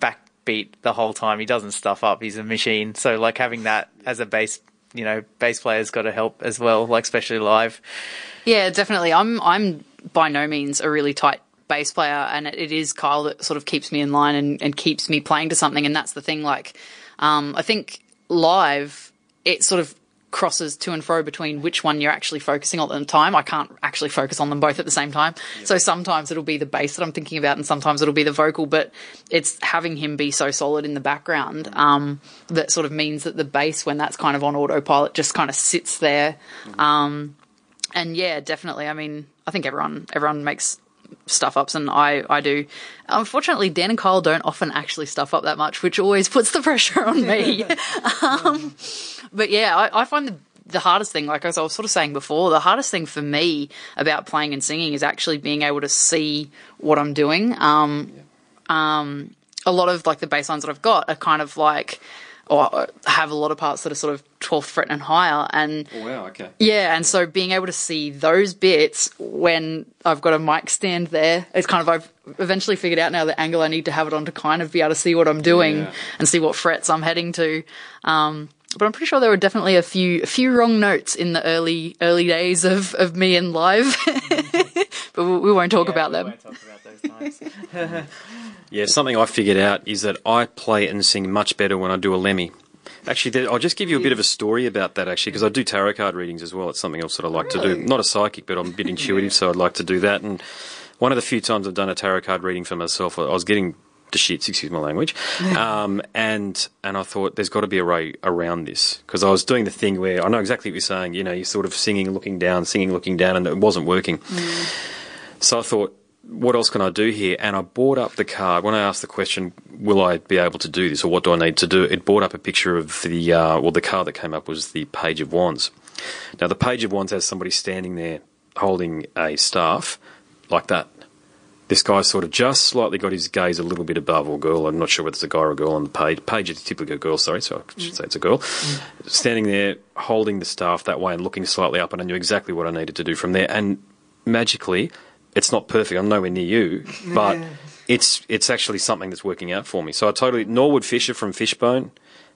backbeat the whole time, he doesn't stuff up. He's a machine. So like having that as a bass, you know, bass player's got to help as well, like especially live. Yeah, definitely. I'm I'm by no means a really tight bass player, and it, it is Kyle that sort of keeps me in line and, and keeps me playing to something. And that's the thing. Like, um, I think live, it sort of crosses to and fro between which one you're actually focusing on at the time. I can't actually focus on them both at the same time. So sometimes it'll be the bass that I'm thinking about, and sometimes it'll be the vocal. But it's having him be so solid in the background um, that sort of means that the bass, when that's kind of on autopilot, just kind of sits there. Um, and yeah, definitely. I mean, I think everyone everyone makes stuff ups, and I I do. Unfortunately, Dan and Kyle don't often actually stuff up that much, which always puts the pressure on me. um, but yeah, I, I find the the hardest thing, like as I was sort of saying before, the hardest thing for me about playing and singing is actually being able to see what I'm doing. Um, um, a lot of like the bass lines that I've got are kind of like, or have a lot of parts that are sort of 12th fret and higher, and Oh, wow, okay. yeah, and so being able to see those bits when I've got a mic stand there, it's kind of I've eventually figured out now the angle I need to have it on to kind of be able to see what I'm doing Yeah. and see what frets I'm heading to. Um, but I'm pretty sure there were definitely a few a few wrong notes in the early early days of, of me in live, but we, we won't talk about them. talk about those. Yeah, something I figured out is that I play and sing much better when I do a Lemmy. Actually, there, I'll just give you a bit of a story about that, actually, because I do tarot card readings as well. It's something else that I like to do. Not a psychic, but I'm a bit intuitive, so I'd like to do that. And one of the few times I've done a tarot card reading for myself, I was getting the shits, excuse my language, um, and and I thought there's got to be a way around this because I was doing the thing where I know exactly what you're saying. You know, you're sort of singing, looking down, singing, looking down, and it wasn't working. So I thought, what else can I do here? And I brought up the card. When I asked the question, will I be able to do this or what do I need to do? It brought up a picture of the, uh, well, the card that came up was the Page of Wands. Now, the Page of Wands has somebody standing there holding a staff like that. This guy sort of just slightly got his gaze a little bit above, or girl. I'm not sure whether it's a guy or a girl on the page. Page is typically a girl, sorry, so I should mm. say it's a girl. Mm. Standing there, holding the staff that way and looking slightly up, and I knew exactly what I needed to do from there. And magically, it's not perfect. I'm nowhere near you, but it's it's actually something that's working out for me. So I totally Norwood Fisher from Fishbone,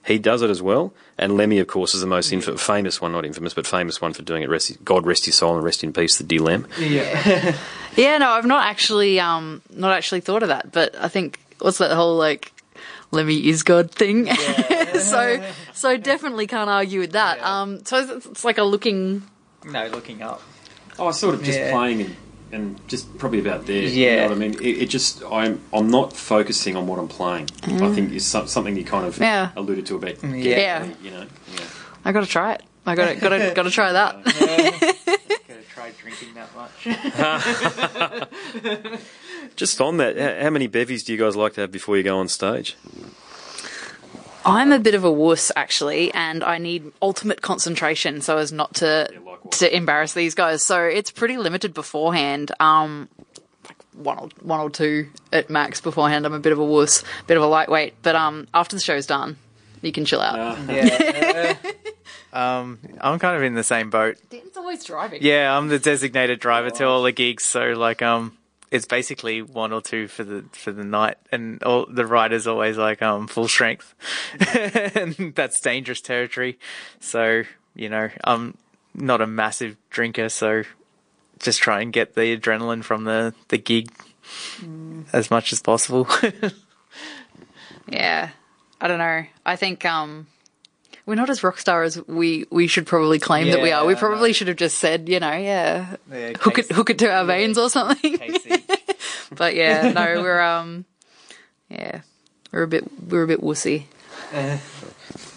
he does it as well, and Lemmy, of course, is the most inf- famous one, not infamous, but famous one for doing it. Rest, God rest his soul and rest in peace, the dear Lem. yeah. Yeah, no, I've not actually um not actually thought of that, but I think what's that whole like Lemmy is God thing. so so definitely can't argue with that. Yeah. Um so it's, it's like a looking No, looking up. Oh, sort of just Yeah. playing and, and just probably about there. You Yeah. know what I mean? It, it just I'm I'm not focusing on what I'm playing. I think is some, something you kind of Mm. Yeah. alluded to about. Yeah. Yeah. You know. Yeah. I gotta try it. I gotta gotta gotta try that. Gotta try drinking that much. Just on that, how, how many bevies do you guys like to have before you go on stage? I'm a bit of a wuss actually, and I need ultimate concentration so as not to Yeah, likewise. To embarrass these guys. So it's pretty limited beforehand. Um, like one or one or two at max beforehand. I'm a bit of a wuss, bit of a lightweight. But um, after the show's done, you can chill out. yeah. um, I'm kind of in the same boat. Dan's always driving. Yeah, I'm the designated driver to all the gigs, so like um it's basically one or two for the for the night and all the rider's always like um full strength. and that's dangerous territory. So, you know, I'm not a massive drinker, so just try and get the adrenaline from the, the gig as much as possible. Yeah. I don't know. I think um we're not as rock star as we we should probably claim that we are. We probably should have just said, you know, yeah, Yeah, hook it hook it to our yeah. veins or something. But yeah, no, we're um yeah. We're a bit we're a bit wussy.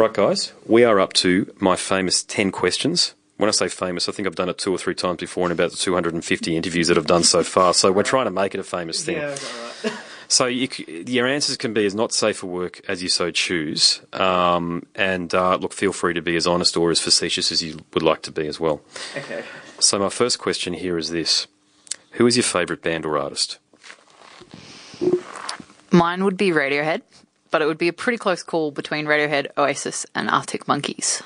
Right, guys, we are up to my famous 10 questions. When I say famous, I think I've done it two or three times before in about the 250 interviews that I've done so far. So we're trying to make it a famous thing. So you, c- your answers can be as not safe for work as you so choose. Um, and uh, look, feel free to be as honest or as facetious as you would like to be as well. Okay. So my first question here is this: Who is your favourite band or artist? Mine would be Radiohead, but it would be a pretty close call between Radiohead, Oasis, and Arctic Monkeys.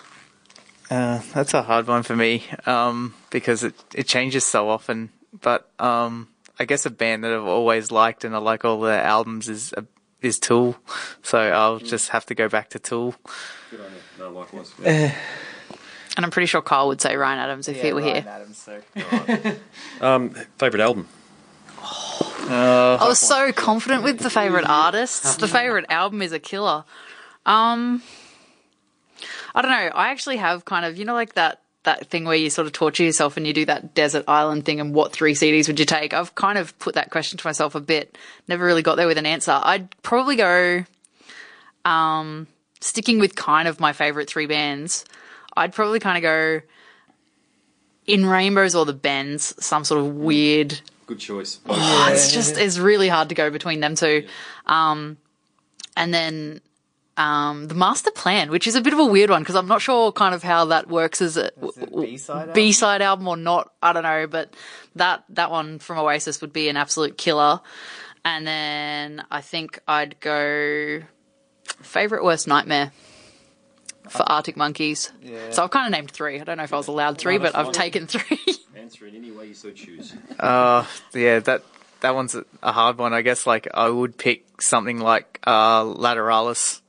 Uh, that's a hard one for me um, because it, it changes so often. But um, I guess a band that I've always liked and I like all their albums is uh, is Tool. So I'll just have to go back to Tool. Good idea. No, likewise. And I'm pretty sure Carl would say Ryan Adams if he were here. Um, favourite album? I was so confident with the favorite artists. The favorite album is a killer. Um, I don't know. I actually have kind of you know like that that thing where you sort of torture yourself and you do that desert island thing and what three CDs would you take? I've kind of put that question to myself a bit. Never really got there with an answer. I'd probably go um sticking with kind of my favorite three bands. I'd probably kind of go in Rainbows or the Bends, some sort of weird Good choice. Oh, it's just it's really hard to go between them two. Um, and then um, the master plan, which is a bit of a weird one because I'm not sure kind of how that works as a B-side B side album or not. I don't know, but that that one from Oasis would be an absolute killer. And then I think I'd go favorite worst nightmare for Arctic Monkeys. So I've kind of named three. I don't know if I was allowed three, but I've taken three. Answer in any way you so choose. Uh, yeah, that that one's a- a hard one. I guess like I would pick something like uh, Lateralus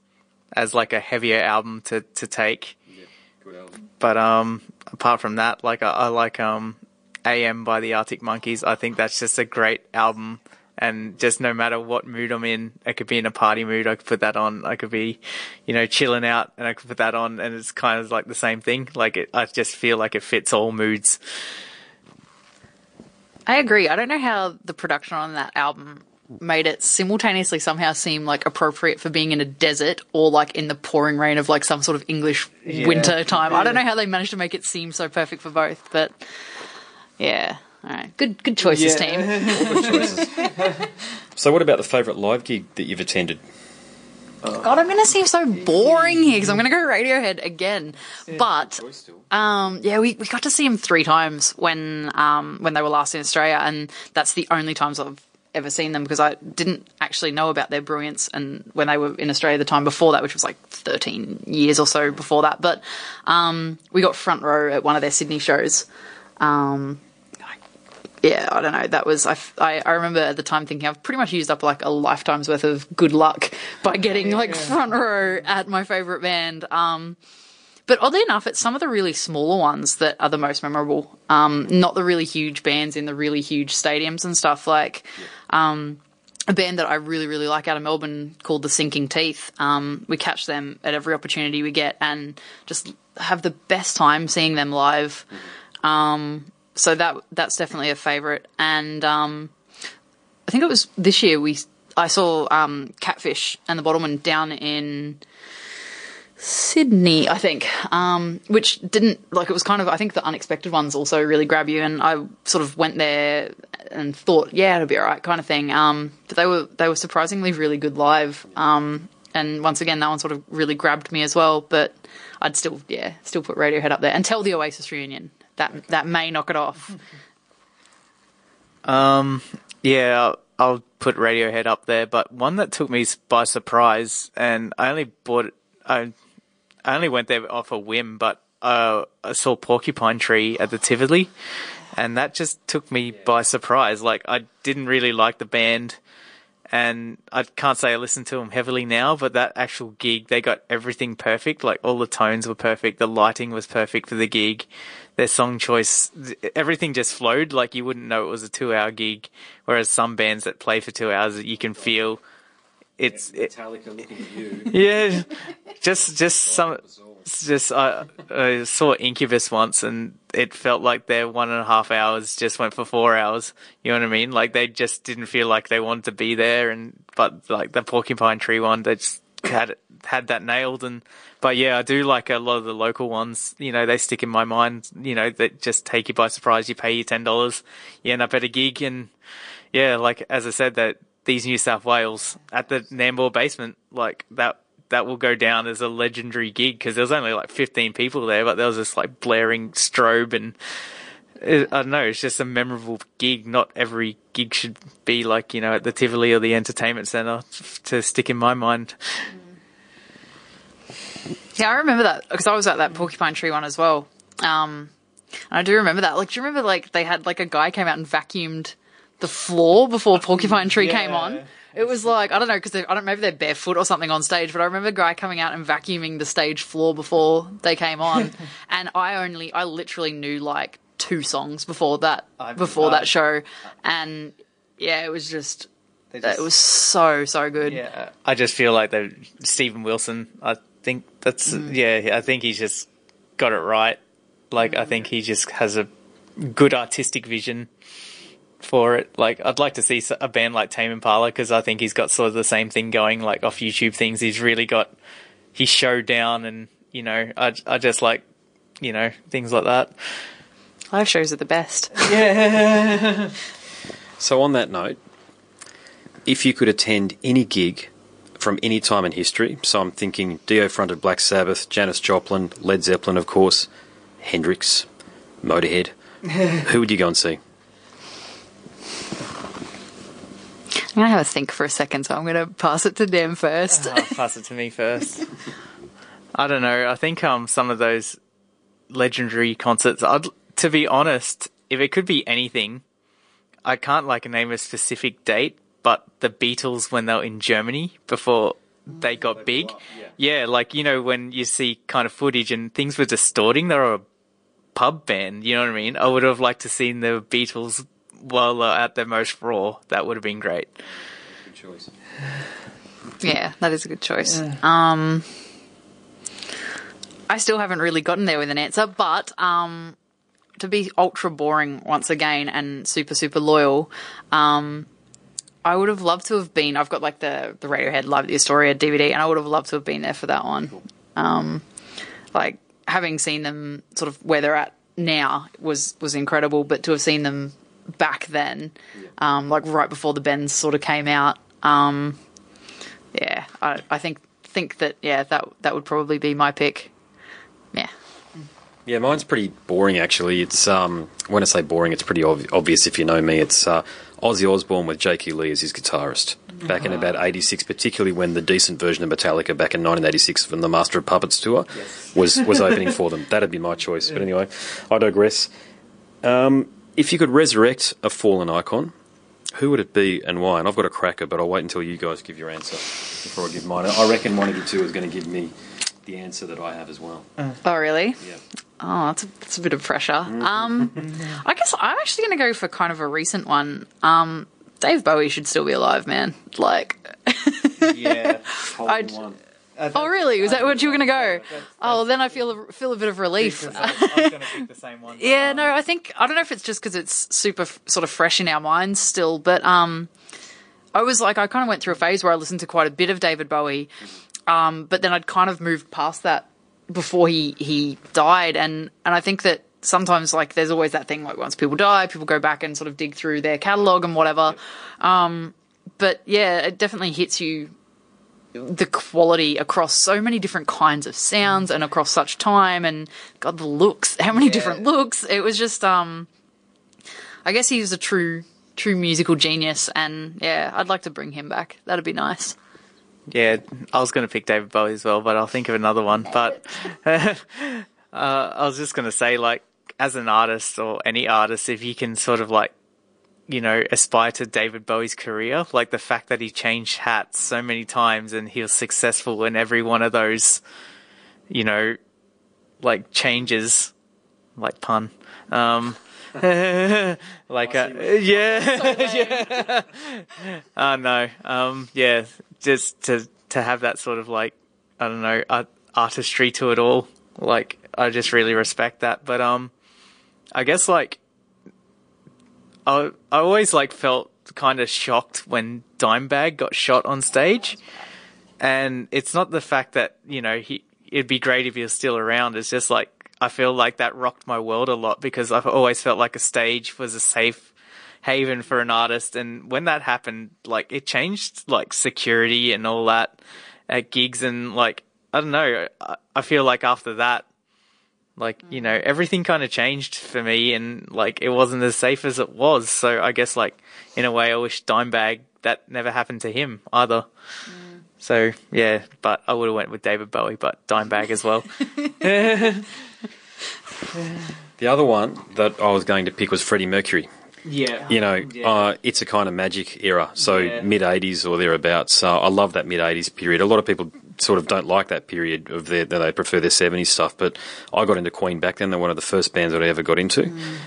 as like a heavier album to to take. Yeah, Good album. But um, apart from that, like I, I like um, AM by the Arctic Monkeys. I think that's just a great album. And just no matter what mood I'm in, I could be in a party mood. I could put that on. I could be, you know, chilling out, and I could put that on, and it's kind of like the same thing. Like it, I just feel like it fits all moods. I agree. I don't know how the production on that album made it simultaneously somehow seem like appropriate for being in a desert or like in the pouring rain of like some sort of English winter time. I don't know how they managed to make it seem so perfect for both, but yeah. All right. Good good choices, team. Good choices. so, what about the favourite live gig that you've attended? God, I'm going to seem so boring here because I'm going to go Radiohead again. But um, yeah, we, we got to see them three times when um, when they were last in Australia, and that's the only times I've ever seen them because I didn't actually know about their brilliance and when they were in Australia the time before that, which was like 13 years or so before that. But um, we got front row at one of their Sydney shows. Um, yeah, I don't know. That was I. I remember at the time thinking I've pretty much used up like a lifetime's worth of good luck by getting like front row at my favorite band. Um, but oddly enough, it's some of the really smaller ones that are the most memorable. Um, not the really huge bands in the really huge stadiums and stuff. Like um, a band that I really really like out of Melbourne called the Sinking Teeth. Um, we catch them at every opportunity we get and just have the best time seeing them live. Um, so that that's definitely a favorite. And um, I think it was this year we I saw um, Catfish and the Bottlemen down in Sydney, I think, um, which didn't like it was kind of I think the unexpected ones also really grab you, and I sort of went there and thought, yeah, it'll be alright, kind of thing. Um, but they were they were surprisingly really good live, um, and once again that one sort of really grabbed me as well. But I'd still yeah still put Radiohead up there and tell the Oasis reunion that that may knock it off. Um, yeah, I'll, I'll put Radiohead up there, but one that took me by surprise, and I only bought it, I, I only went there off a whim, but uh, I saw Porcupine Tree at the Tivoli, and that just took me by surprise. Like, I didn't really like the band, and I can't say I listen to them heavily now, but that actual gig, they got everything perfect. Like, all the tones were perfect, the lighting was perfect for the gig their song choice, everything just flowed like you wouldn't know it was a two hour gig. Whereas some bands that play for two hours, you can feel it's, it, Metallica looking at you. yeah, just, just some, it's just, I, I saw Incubus once and it felt like their one and a half hours just went for four hours. You know what I mean? Like they just didn't feel like they wanted to be there and, but like the Porcupine Tree one, they just had had that nailed and, but yeah, I do like a lot of the local ones. You know, they stick in my mind. You know, that just take you by surprise. You pay you ten dollars, you end up at a gig, and yeah, like as I said, that these New South Whales at the Nambour basement. Like that, that will go down as a legendary gig because there was only like 15 people there, but there was this like blaring strobe and it, I don't know. It's just a memorable gig. Not every gig should be like you know at the Tivoli or the Entertainment Centre to stick in my mind. Yeah, I remember that because I was at that Porcupine Tree one as well. Um, and I do remember that. Like, do you remember like they had like a guy came out and vacuumed the floor before Porcupine Tree came on? It was like I don't know because I don't maybe they're barefoot or something on stage, but I remember a guy coming out and vacuuming the stage floor before they came on, and I only I literally knew like two songs before that I- before I- that show, and yeah, it was just They it was so so good. Yeah, I just feel like they Steven Wilson. I think that's mm. yeah. I think he's just got it right. Like I mm. think he just has a good artistic vision for it. Like I'd like to see a band like Tame Impala because I think he's got sort of the same thing going. Like off YouTube things, he's really got his show down, and you know, I I just like you know things like that. Live shows are the best. Yeah. So, on that note, if you could attend any gig from any time in history, so I'm thinking Dio fronted Black Sabbath, Janis Joplin, Led Zeppelin, of course, Hendrix, Motorhead, who would you go and see? I'm gonna have a think for a second, so I'm gonna pass it to them first. I'll pass it to me first. I don't know. I think um some of those legendary concerts. I'd to be honest, if it could be anything, I can't like name a specific date. But the Beatles when they were in Germany before they got big, yeah. like you know when you see kind of footage and things were distorting. They were a pub band. You know what I mean? I would have liked to seen the Beatles while they're at their most raw. That would have been great. Good choice. Yeah, that is a good choice. Um, I still haven't really gotten there with an answer, but um, to be ultra boring once again and super super loyal, um, I would have loved to have been. I've got like the the Radiohead Live at the Astoria DVD, and I would have loved to have been there for that one. Um, like having seen them sort of where they're at now was was incredible, but to have seen them back then, um, like right before the Bends sort of came out. Um, yeah, I, I think think that yeah that that would probably be my pick. Yeah, Yeah, mine's pretty boring actually. It's um, when I say boring, it's pretty ob- obvious if you know me. It's uh, Ozzy Osbourne with J.K. Lee as his guitarist back in about '86, particularly when the decent version of Metallica back in 1986 from the Master of Puppets tour was was opening for them. That'd be my choice. But anyway, I digress. Um, if you could resurrect a fallen icon, who would it be and why? And I've got a cracker, but I'll wait until you guys give your answer before I give mine. I reckon one of you two is going to give me the answer that I have as well. Oh, really? Yeah. Oh, that's a, that's a bit of pressure. Um, I guess I'm actually going to go for kind of a recent one. Um, Dave Bowie should still be alive, man. Like, Yeah. I'd- oh, really? Was that what you were going to go? Oh, then I feel a, feel a bit of relief. I was going to pick the same one. Yeah, no, I think I don't know if it's just because it's super f- sort of fresh in our minds still, but um, I was like, I kind of went through a phase where I listened to quite a bit of David Bowie, um, but then I'd kind of moved past that before he he died, and and I think that sometimes like there's always that thing like once people die, people go back and sort of dig through their catalog and whatever. Um, but yeah, it definitely hits you the quality across so many different kinds of sounds and across such time and god the looks how many Yeah. different looks it was just um i guess he was a true true musical genius and yeah i'd like to bring him back that'd be nice Yeah, I was going to pick David Bowie as well, but I'll think of another one. But uh, I was just going to say, like, as an artist or any artist, if you can sort of like, you know, aspire to David Bowie's career, like the fact that he changed hats so many times and he was successful in every one of those, you know, like changes, like pun. Um, like, uh, yeah, yeah. Uh, no, um, yeah, just to to have that sort of like I don't know art, artistry to it all. Like I just really respect that. But um, I guess like I I always like felt kind of shocked when Dimebag got shot on stage, and it's not the fact that you know he it'd be great if he was still around. It's just like I feel like that rocked my world a lot because I've always felt like a stage was a safe haven for an artist. And when that happened, like it changed like security and all that at gigs. And like, I don't know, I, I feel like after that, like, you know, everything kind of changed for me and like it wasn't as safe as it was. So I guess like in a way I wish Dimebag that never happened to him either. So yeah, but I would have went with David Bowie, but Dimebag as well. The other one that I was going to pick was Freddie Mercury. Yeah. You know, Yeah. uh, it's a kind of magic era. So Yeah. mid 80s or thereabouts. So I love that mid 80s period. A lot of people sort of don't like that period of their, they prefer their 70s stuff. But I got into Queen back then. They're one of the first bands that I ever got into.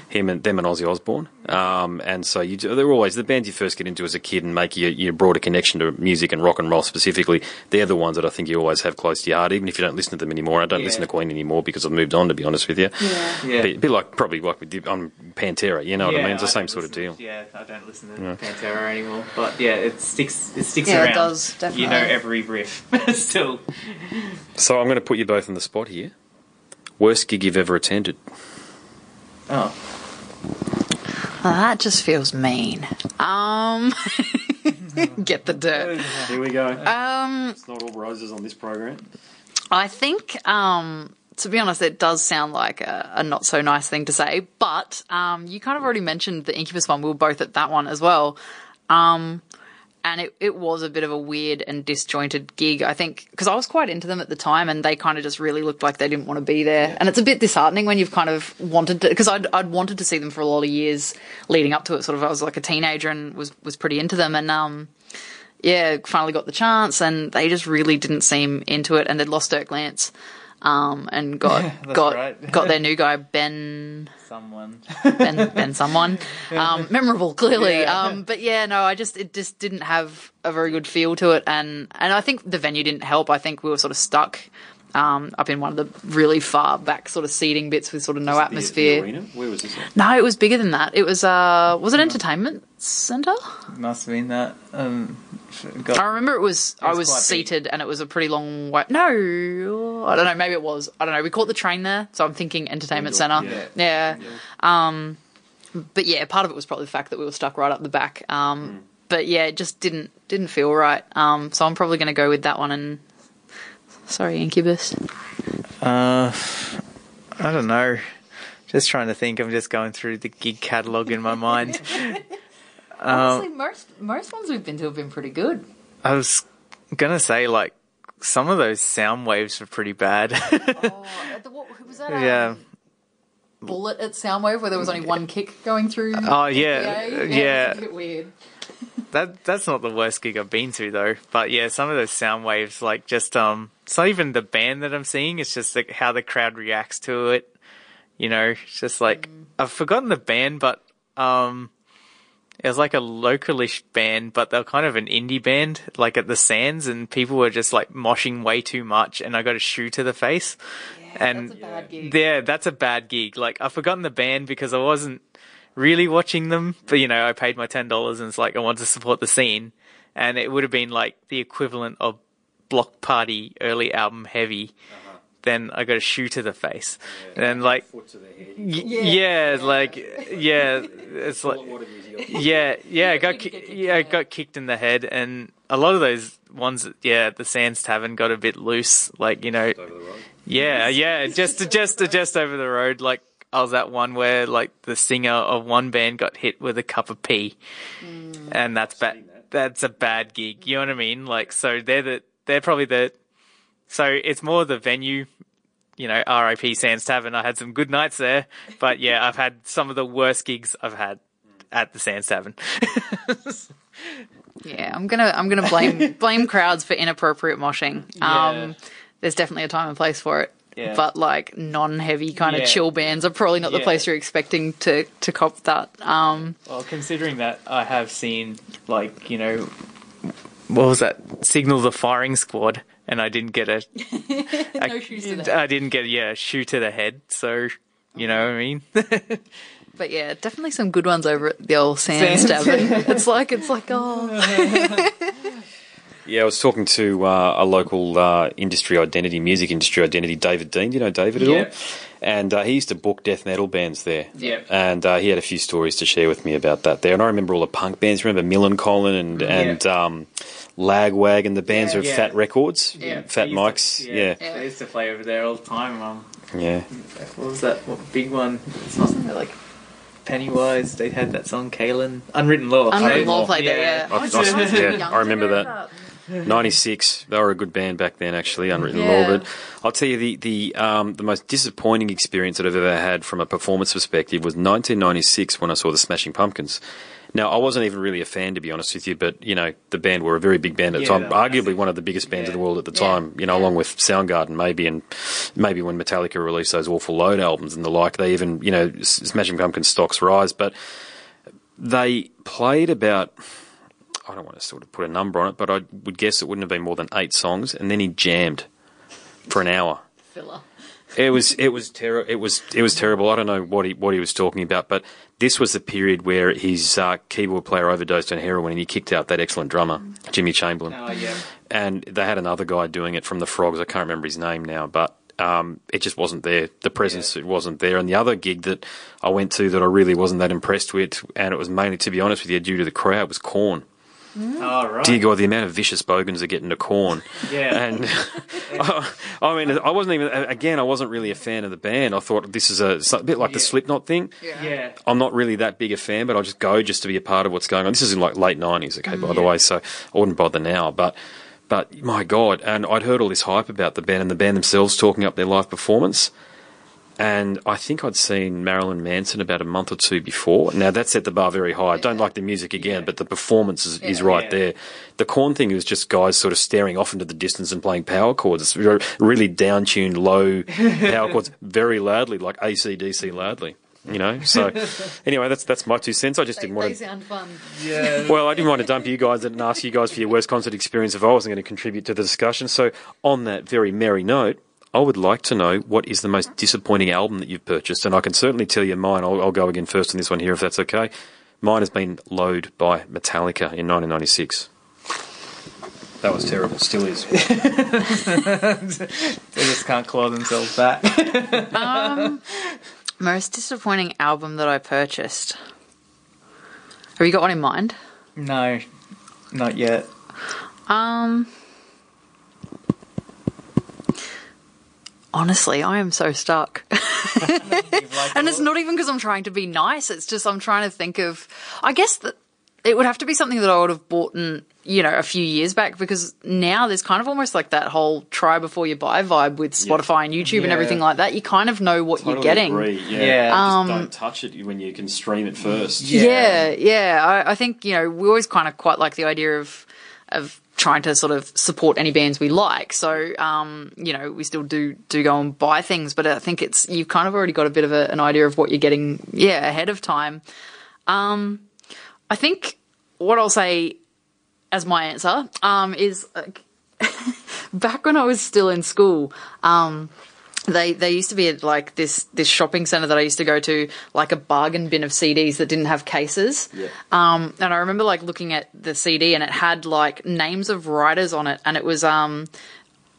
Him and them and Ozzy Osbourne. Um, and so you, do- they're always the bands you first get into as a kid and make you, you broader connection to music and rock and roll specifically. They're the ones that I think you always have close to your heart, even if you don't listen to them anymore. I don't Yeah. listen to Queen anymore because I've moved on, to be honest with you. Yeah. Bit, bit like probably like we did on Pantera, you know what I mean? It's the same sort of deal. Yeah, I don't listen to Pantera anymore, but yeah, it sticks. It sticks Yeah, it does does, You know every riff still. So I'm going to put you both on the spot here. Worst gig you've ever attended? Oh, Well, that just feels mean. Um, get the dirt. Here we go. Um, it's not all roses on this program. I think, um, to be honest, it does sound like a, a not so nice thing to say, but um, you kind of already mentioned the Incubus one. We were both at that one as well. Um, and it, it was a bit of a weird and disjointed gig, I think, because I was quite into them at the time and they kind of just really looked like they didn't want to be there. And it's a bit disheartening when you've kind of wanted to, because I'd, I'd wanted to see them for a lot of years leading up to it. Sort of, I was like a teenager and was, was pretty into them. And, um, yeah, finally got the chance, and they just really didn't seem into it, and they'd lost Dirk Lance, um, and got That's got got their new guy Ben someone. Ben Ben someone, um, memorable clearly, Yeah. um, but yeah, no, I just it just didn't have a very good feel to it, and and I think the venue didn't help. I think we were sort of stuck. Um, up in one of the really far back sort of seating bits with sort of no atmosphere. Where was this? At? no, it was bigger than that. It was uh, was it entertainment center? Must have been that. Um, I remember it was, I was was quite big. seated and it was a pretty long way. No, I don't know. Maybe it was. I don't know. We caught the train there, so I'm thinking entertainment Wendell, centre. yeah. Yeah. Um, but yeah, part of it was probably the fact that we were stuck right up the back. Um, but yeah, it just didn't didn't feel right. Um, so I'm probably going to go with that one. And sorry, Incubus. uh, I don't know. Just trying to think. I'm just going through the gig catalogue in my mind. Honestly, most most ones we've been to have been pretty good. I was gonna say like some of those Soundwaves were pretty bad. Oh, the, what was that? yeah. Bullet at Soundwave, where there was only one kick going through. Oh yeah, yeah. it was a bit weird. That that's not the worst gig I've been to though. But yeah, some of those Soundwaves, like just um, it's not even the band that I'm seeing. It's just like how the crowd reacts to it. You know, it's just like I've forgotten the band, but um, it was like a localish band, but they're kind of an indie band, like at the Sands, and people were just like moshing way too much, and I got a shoe to the face. and That's a bad gig. yeah, that's a bad gig. Like I've forgotten the band because I wasn't really watching them, but you know, I paid my ten dollars and it's like I want to support the scene, and it would have been like the equivalent of Bloc Party early album Heavy. Then I got a shoe to the face, and like, y- yeah, like, yeah, it's like, yeah, yeah, I got ki- yeah, I got kicked in the head, and a lot of those ones, yeah, the Sands Tavern got a bit loose, like you know, yeah, yeah, just just just over the road. Like I was at one where like the singer of one band got hit with a cup of pee, and that's bad. That's a bad gig. You know what I mean? Like so, they're the they're probably the so it's more the venue. You know, RIP Sands Tavern. I had some good nights there, but yeah, I've had some of the worst gigs I've had at the Sands Tavern. Yeah, I'm gonna I'm gonna blame blame crowds for inappropriate moshing. Um, Yeah. there's definitely a time and place for it. Yeah. But like non-heavy kind of chill bands are probably not the Yeah. place you're expecting to to cop that. Um, Well, considering that I have seen, like, you know, what was that? Signal the firing squad, and I didn't get a. no shoes to that. I didn't get yeah, a shoe to the head. So, you know what I mean? But yeah, definitely some good ones over at the old Sands Sands. Tavern. it's like it's like oh Yeah, I was talking to uh, a local uh, industry identity, music industry identity, David Dean. Do you know David at Yeah. all? And uh, he used to book death metal bands there. Yeah. And uh, he had a few stories to share with me about that there. And I remember all the punk bands. Remember Millencolin and and um, Lagwag and the bands Yeah. with Yeah. Fat Records, Yeah. Fat Mike's. Yeah. yeah, They used to play over there all the time. Um, yeah. what was that what big one? It's not something like Pennywise. They had that song, Cailin. Unwritten Law. Unwritten right? Law played there, yeah. I- I, I- I yeah, I remember to that. 96. They were a good band back then, actually, Unwritten Yeah. Law. But I'll tell you, the the um, the most disappointing experience that I've ever had from a performance perspective was 1996 when I saw the Smashing Pumpkins. Now, I wasn't even really a fan, to be honest with you, but you know, the band were a very big band at the time, arguably one of the biggest bands in the world at the Yeah. time. You know, Yeah. along with Soundgarden, maybe, and maybe when Metallica released those Awful Load albums and the like, they even, you know, Smashing Pumpkins stocks rise, but they played about I don't want to sort of put a number on it, but I would guess it wouldn't have been more than eight songs, and then he jammed for an hour. Filler. It was it was ter- it was it was terrible. I don't know what he what he was talking about, but this was the period where his uh, keyboard player overdosed on heroin, and he kicked out that excellent drummer, Jimmy Chamberlin Oh yeah. and they had another guy doing it from the Frogs. I can't remember his name now, but um, it just wasn't there. The presence it wasn't there. And the other gig that I went to that I really wasn't that impressed with, and it was mainly, to be honest with you, due to the crowd, was Korn. Oh right. Dear God, the amount of vicious bogans that get into Korn. Yeah. And I mean, I wasn't even again. I wasn't really a fan of the band. I thought this is a, a bit like the Yeah. Slipknot thing. yeah. I'm not really that big a fan, but I'll just go just to be a part of what's going on. This is in like late nineties, okay, by the way, so I wouldn't bother now. But but my God, and I'd heard all this hype about the band and the band themselves talking up their live performance. And I think I'd seen Marilyn Manson about a month or two before. Now that set the bar very high. I don't like the music again, Yeah. but the performance is, is right Yeah. there. The Korn thing is just guys sort of staring off into the distance and playing power chords. It's re- really down tuned, low power chords, very loudly, like ACDC loudly. You know, so anyway, that's that's my two cents. I just They, didn't want they to. sound fun. Yeah. Well, I didn't want to dump you guys and ask you guys for your worst concert experience if I wasn't going to contribute to the discussion. So, on that very merry note, I would like to know what is the most disappointing album that you've purchased, and I can certainly tell you mine. I'll, I'll go again first on this one here, if that's okay. Mine has been Load by Metallica in 1996. That was terrible. Still is. They just can't claw themselves back. Um, most disappointing album that I purchased. Have you got one in mind? no, not yet. Um. Honestly, I am so stuck. and it's not even because I'm trying to be nice. It's just I'm trying to think of. I guess that it would have to be something that I would have bought in, you know, a few years back because now there's kind of almost like that whole try before you buy vibe with Spotify and YouTube and everything like that. You kind of know what you're getting. Yeah. Yeah. Um, Just don't touch it when you can stream it first. Yeah, yeah. I, I think you know we always kind of quite like the idea of of trying to sort of support any bands we like. So um, you know we still do do go and buy things, but I think it's you've kind of already got a bit of a, an idea of what you're getting, yeah, ahead of time. Um, I think what I'll say as my answer um, is like, back when I was still in school. Um, they they used to be at like this this shopping center that I used to go to, like a bargain bin of CDs that didn't have cases. Yeah. Um, and I remember like looking at the CD and it had like names of writers on it, and it was um.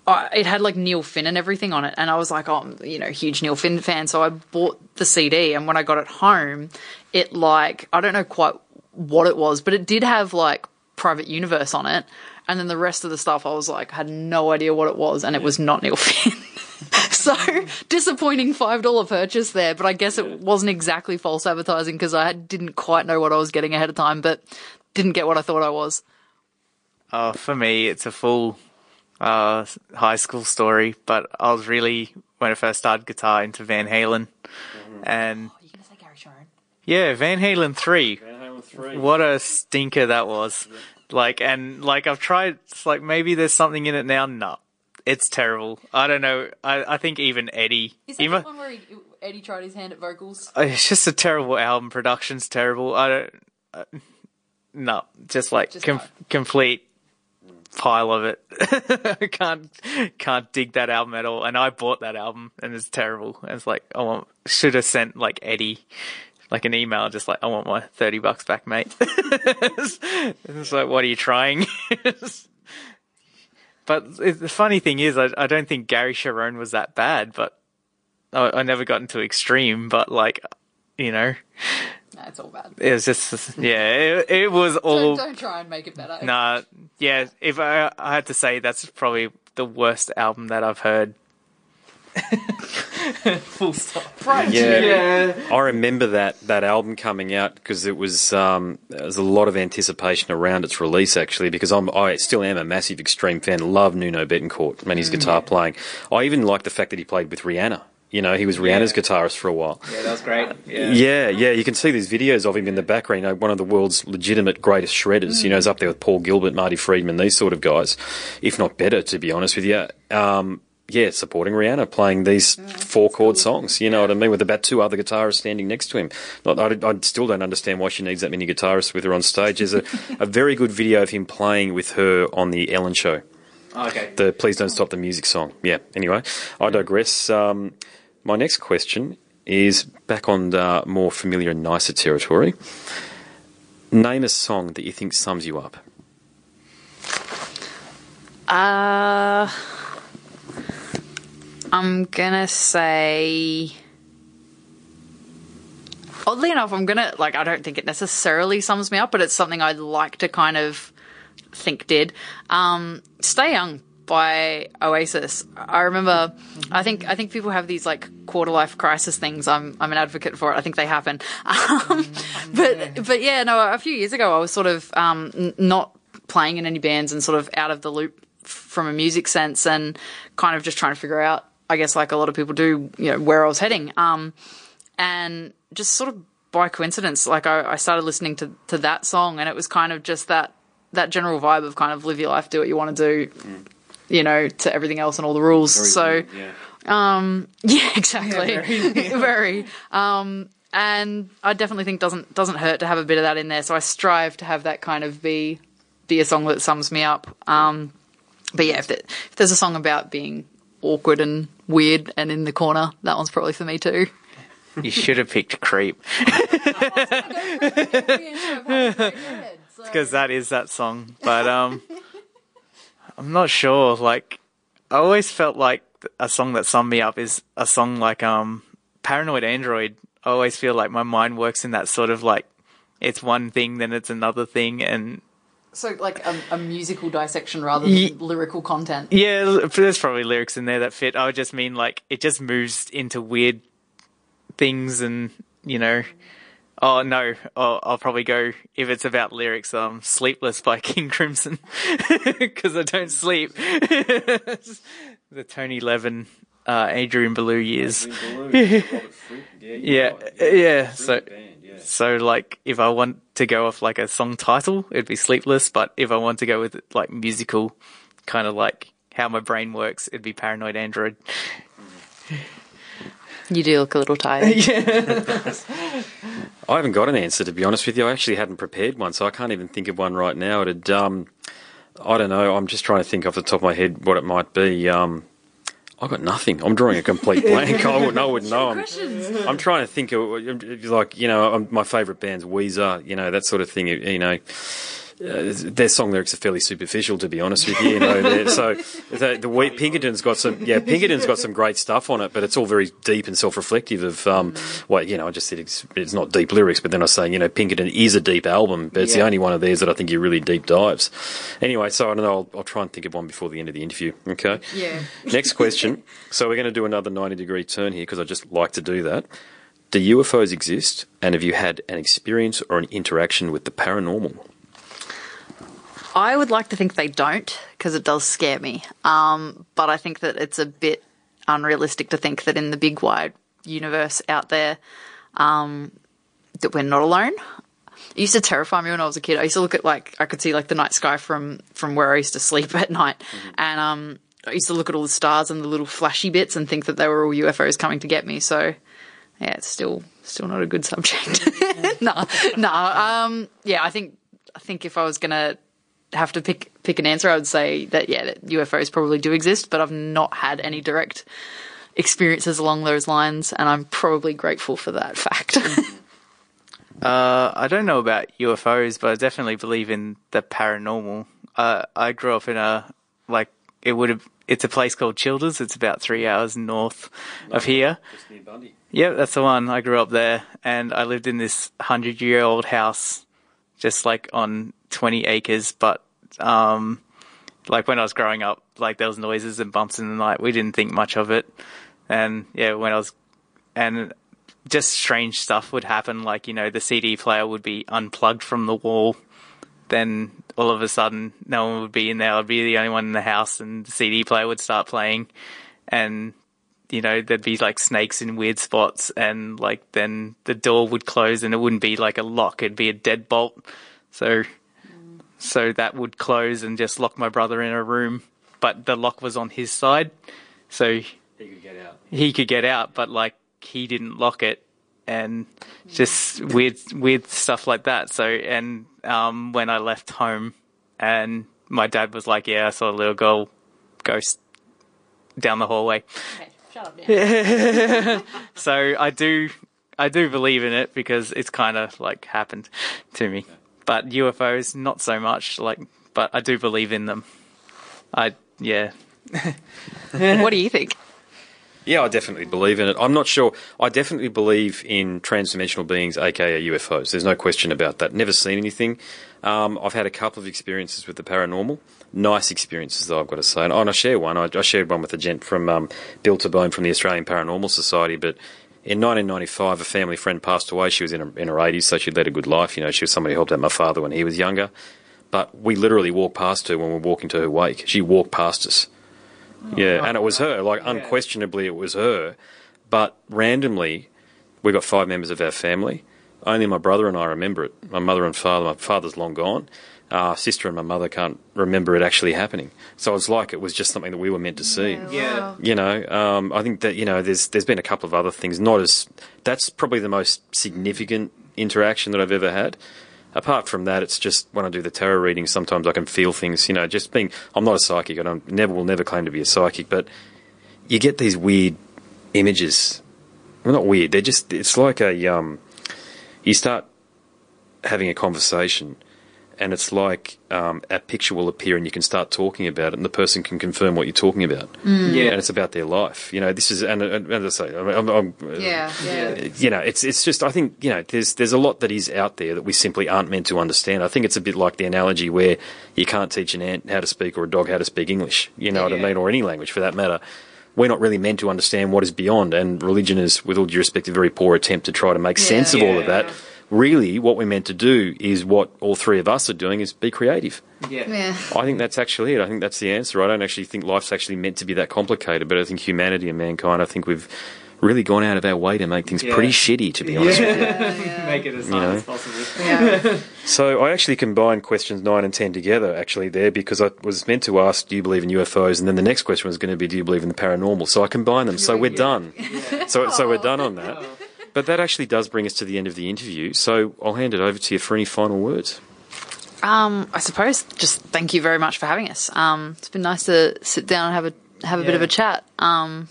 I- It had like Neil Finn and everything on it, and I was like, "Oh, I'm, you know, huge Neil Finn fan." So I bought the CD, and when I got it home, it like I don't know quite what it was, but it did have like Private Universe on it, and then the rest of the stuff I was like had no idea what it was, and it was not Neil Finn. so disappointing five dollar purchase there, but I guess it wasn't exactly false advertising because I didn't quite know what I was getting ahead of time, but didn't get what I thought I was. Oh, for me, it's a full uh, high school story. But I was really when I first started guitar into Van Halen, and Are you gonna say Gary Cherone? yeah, Van Halen three. Van Halen 3. What a stinker that was! Like, and like I've tried. It's like maybe there's something in it now. No, it's terrible. I don't know. I I think even Eddie. Is that even, the one where he, Eddie tried his hand at vocals? it's just a terrible album. Production's terrible. I don't. Uh, no, just like Just com- complete pile of it. Can't can't dig that album at all. And I bought that album, and it's terrible. And it's like I want should have sent like Eddie. Like an email, just like I want my thirty bucks back, mate. it's like, what are you trying? but the funny thing is, I, I don't think Gary Cherone was that bad, but I, I never got into extreme. But like, you know, it's all bad. it was just yeah, it, it was all. Don't, don't try and make it better. Nah, yeah. If I, I had to say, that's probably the worst album that I've heard. Full stop. Right. Yeah. I remember that, that album coming out because it was um, there was a lot of anticipation around its release actually because I'm I still am a massive extreme fan. Love Nuno Bettencourt and his guitar playing. I even like the fact that he played with Rihanna. You know, he was Rihanna's Yeah. guitarist for a while. Yeah, that was great. Yeah. Yeah, yeah, you can see these videos of him in the background. You know, one of the world's legitimate greatest shredders. You know, he's up there with Paul Gilbert, Marty Friedman, these sort of guys, if not better, to be honest with you. Um, yeah, supporting Rihanna, playing these four chord songs. You know what I mean? With about two other guitarists standing next to him. Not, I, I still don't understand why she needs that many guitarists with her on stage. There's a, a very good video of him playing with her on the Ellen Show Okay. the Please Don't Stop the Music song. Yeah, anyway, I digress. Um, my next question is back on the more familiar and nicer territory. Name a song that you think sums you up. Uh, I'm gonna say. Oddly enough, I'm gonna like. I don't think it necessarily sums me up, but it's something I'd like to kind of think did. Um, "Stay Young" by Oasis. I remember. I think. I think people have these like quarter life crisis things. I'm. I'm an advocate for it. I think they happen. Um, but but yeah, no. A few years ago, I was sort of um, n- not playing in any bands and sort of out of the loop from a music sense and kind of just trying to figure out. I guess like a lot of people do, you know, where I was heading. Um, and just sort of by coincidence, like I, I started listening to, to that song, and it was kind of just that that general vibe of kind of live your life, do what you want to do, you know, to everything else and all the rules. so yeah, exactly, very. Um, and I definitely think doesn't doesn't hurt to have a bit of that in there. So I strive to have that kind of be be a song that sums me up. Um, but yeah, if, it, if there's a song about being awkward and weird and in the corner, that one's probably for me too. You should have picked Creep because that is that song. But um, I'm not sure. Like, I always felt like a song that summed me up is a song like um, Paranoid Android. I always feel like my mind works in that sort of like it's one thing, then it's another thing, and So like a, a musical dissection rather Ye- than lyrical content. Yeah, there's probably lyrics in there that fit. I would just mean like it just moves into weird things, and you know. Oh no! Oh, I'll probably go if it's about lyrics. Um, "Sleepless" by King Crimson because I don't sleep. the Tony Levin, uh, Adrian Belew years. Yeah, yeah. So, so like, if I want to go off like a song title, it'd be "Sleepless." But if I want to go with like musical, kind of like how my brain works, it'd be "Paranoid Android." You do look a little tired. I haven't got an answer to be honest with you. I actually hadn't prepared one, so I can't even think of one right now. It'd, um, I don't know. I'm just trying to think off the top of my head what it might be. Um, I got nothing. I'm drawing a complete blank. I wouldn't, I wouldn't know. I'm, I'm trying to think of like you know um, my favourite band's Weezer. You know that sort of thing. You know. Uh, their song lyrics are fairly superficial, to be honest with you. you know, so the, the we- Pinkerton's got some, yeah, Pinkerton's got some great stuff on it, but it's all very deep and self-reflective. Of, um, well, you know, I just said it's, it's not deep lyrics, but then I was saying, you know, Pinkerton is a deep album, but it's the only one of theirs that I think you really deep dives. Anyway, so I don't know. I'll, I'll try and think of one before the end of the interview. Okay. Yeah. Next question. So we're going to do another 90 degree turn here because I just like to do that. Do UFOs exist? And have you had an experience or an interaction with the paranormal? I would like to think they don't because it does scare me. Um, but I think that it's a bit unrealistic to think that in the big wide universe out there, um, that we're not alone. It used to terrify me when I was a kid. I used to look at like I could see like the night sky from from where I used to sleep at night, and um, I used to look at all the stars and the little flashy bits and think that they were all UFOs coming to get me. So yeah, it's still still not a good subject. no, no. Um, yeah, I think I think if I was gonna have to pick pick an answer, I would say that yeah, that UFOs probably do exist, but I've not had any direct experiences along those lines, and I'm probably grateful for that fact. Uh, I don't know about UFOs, but I definitely believe in the paranormal. Uh, I grew up in a like it would have. It's a place called Childers. It's about three hours north of here. Just near Bundy. Yep, that's the one. I grew up there, and I lived in this hundred-year-old house, just like on twenty acres. But um, like when I was growing up, like there was noises and bumps in the night. We didn't think much of it, and yeah, when I was, and just strange stuff would happen. Like you know, the CD player would be unplugged from the wall. Then all of a sudden, no one would be in there. I'd be the only one in the house, and the CD player would start playing, and you know, there'd be like snakes in weird spots, and like then the door would close, and it wouldn't be like a lock; it'd be a deadbolt. So, so that would close and just lock my brother in a room, but the lock was on his side, so He could get out. he could get out, but like he didn't lock it, and just weird, weird stuff like that. So, and um, when I left home, and my dad was like, "Yeah, I saw a little girl ghost down the hallway." Okay, shut up now. So I do, I do believe in it because it's kind of like happened to me. But UFOs, not so much. Like, but I do believe in them. I yeah. what do you think? Yeah, I definitely believe in it. I'm not sure. I definitely believe in transdimensional beings, aka UFOs. There's no question about that. Never seen anything. Um, I've had a couple of experiences with the paranormal. Nice experiences, though, I've got to say. And, and I share one. I, I shared one with a gent from um, Bill to Bone from the Australian Paranormal Society. But in 1995, a family friend passed away. She was in her, in her 80s, so she'd led a good life. You know, she was somebody who helped out my father when he was younger. But we literally walked past her when we were walking to her wake. She walked past us. Yeah, and it was her. Like, unquestionably, it was her. But randomly, we've got five members of our family. Only my brother and I remember it. My mother and father, my father's long gone. Our sister and my mother can't remember it actually happening. So it's like it was just something that we were meant to see. Yeah. You know, um, I think that you know, there's there's been a couple of other things. Not as that's probably the most significant interaction that I've ever had. Apart from that, it's just when I do the tarot reading, sometimes I can feel things. You know, just being I'm not a psychic. I never will never claim to be a psychic, but you get these weird images. Well, not weird. They're just it's like a um. You start having a conversation and it's like um, a picture will appear and you can start talking about it and the person can confirm what you're talking about. Yeah. and it's about their life. You know this is and, and as I say I'm, I'm, Yeah, yeah. you know it's it's just I think you know there's there's a lot that is out there that we simply aren't meant to understand. I think it's a bit like the analogy where you can't teach an ant how to speak or a dog how to speak English. You know what I Yeah. mean? Or any language for that matter. We're not really meant to understand what is beyond and religion is with all due respect a very poor attempt to try to make sense of all of Yeah. That really what we're meant to do is what all three of us are doing is be creative Yeah. Yeah. I think that's actually it. I think that's the answer. I don't actually think life's actually meant to be that complicated, but I think humanity and mankind, I think we've really gone out of our way to make things Yeah. pretty shitty, to be honest with you. Yeah, Make it as You hard know. as possible. Yeah. So I actually combined questions 9 and 10 together, actually, there, because I was meant to ask, do you believe in UFOs? And then the next question was going to be, do you believe in the paranormal? So I combined them. So we're done. So, so we're oh. done on that. Oh. But that actually does bring us to the end of the interview. So I'll hand it over to you for any final words. Um, I suppose just thank you very much for having us. Um, it's been nice to sit down and have a have a bit of a chat. Um,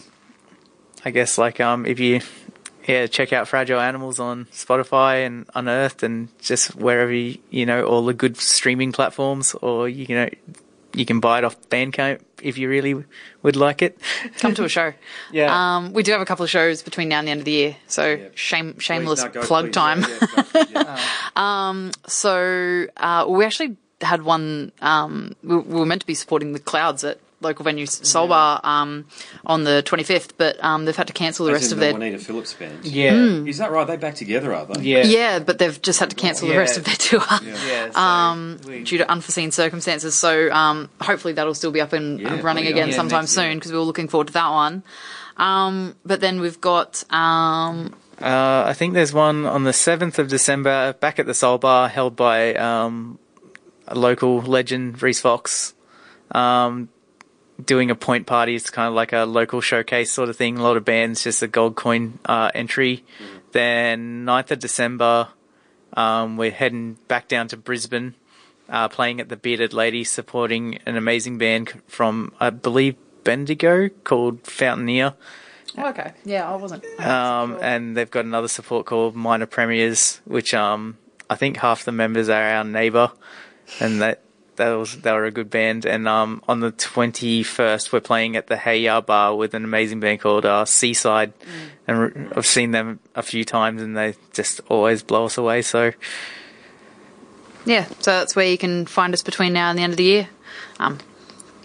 I guess like um if you yeah check out Fragile Animals on Spotify and Unearthed and just wherever you, you know all the good streaming platforms or you know you can buy it off Bandcamp if you really would like it. come to a show. Yeah. Um, we do have a couple of shows between now and the end of the year, so shame shameless plug time. So uh, we actually had one. Um, we, we were meant to be supporting the Clouds at local venue Solbar um, on the 25th, but um, they've had to cancel the rest of their. Juanita Phillips band. Yeah. Is that right? They back together, are they? Yeah. Yeah, but they've just had to cancel the Yeah. rest of their tour. Yeah. so Um, we- due to unforeseen circumstances. So um, hopefully that'll still be up and Yeah, running bloody again hell. Yeah, sometime next year. soon because we were looking forward to that one. Um, but then we've got um, Uh, I think there's one on the 7th of December back at the Solbar held by um, a local legend, Reese Fox, um, doing a point party. It's kind of like a local showcase sort of thing. A lot of bands, just a gold coin uh, entry. Then 9th of December, um, we're heading back down to Brisbane, uh, playing at the Bearded Lady, supporting an amazing band from, I believe, Bendigo called Fountaineer. oh, okay, yeah, I wasn't. Um, and they've got another support called Minor Premiers, which um, I think half the members are our neighbour, and that that was they were a good band. And um, on the twenty first, we're playing at the Hey Ya Bar with an amazing band called uh, Seaside, and re- I've seen them a few times, and they just always blow us away. So Yeah, so that's where you can find us between now and the end of the year. Um,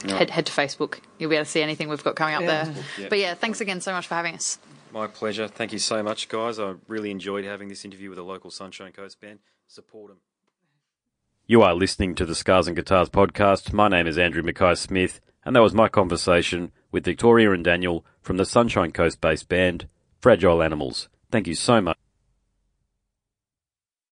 head head to Facebook. You'll be able to see anything we've got coming up there. Yeah. But yeah, thanks again so much for having us. My pleasure. Thank you so much, guys. I really enjoyed having this interview with a local Sunshine Coast band. Support them. You are listening to the Scars and Guitars podcast. My name is Andrew Mackay Smith, and that was my conversation with Victoria and Daniel from the Sunshine Coast based band Fragile Animals. Thank you so much.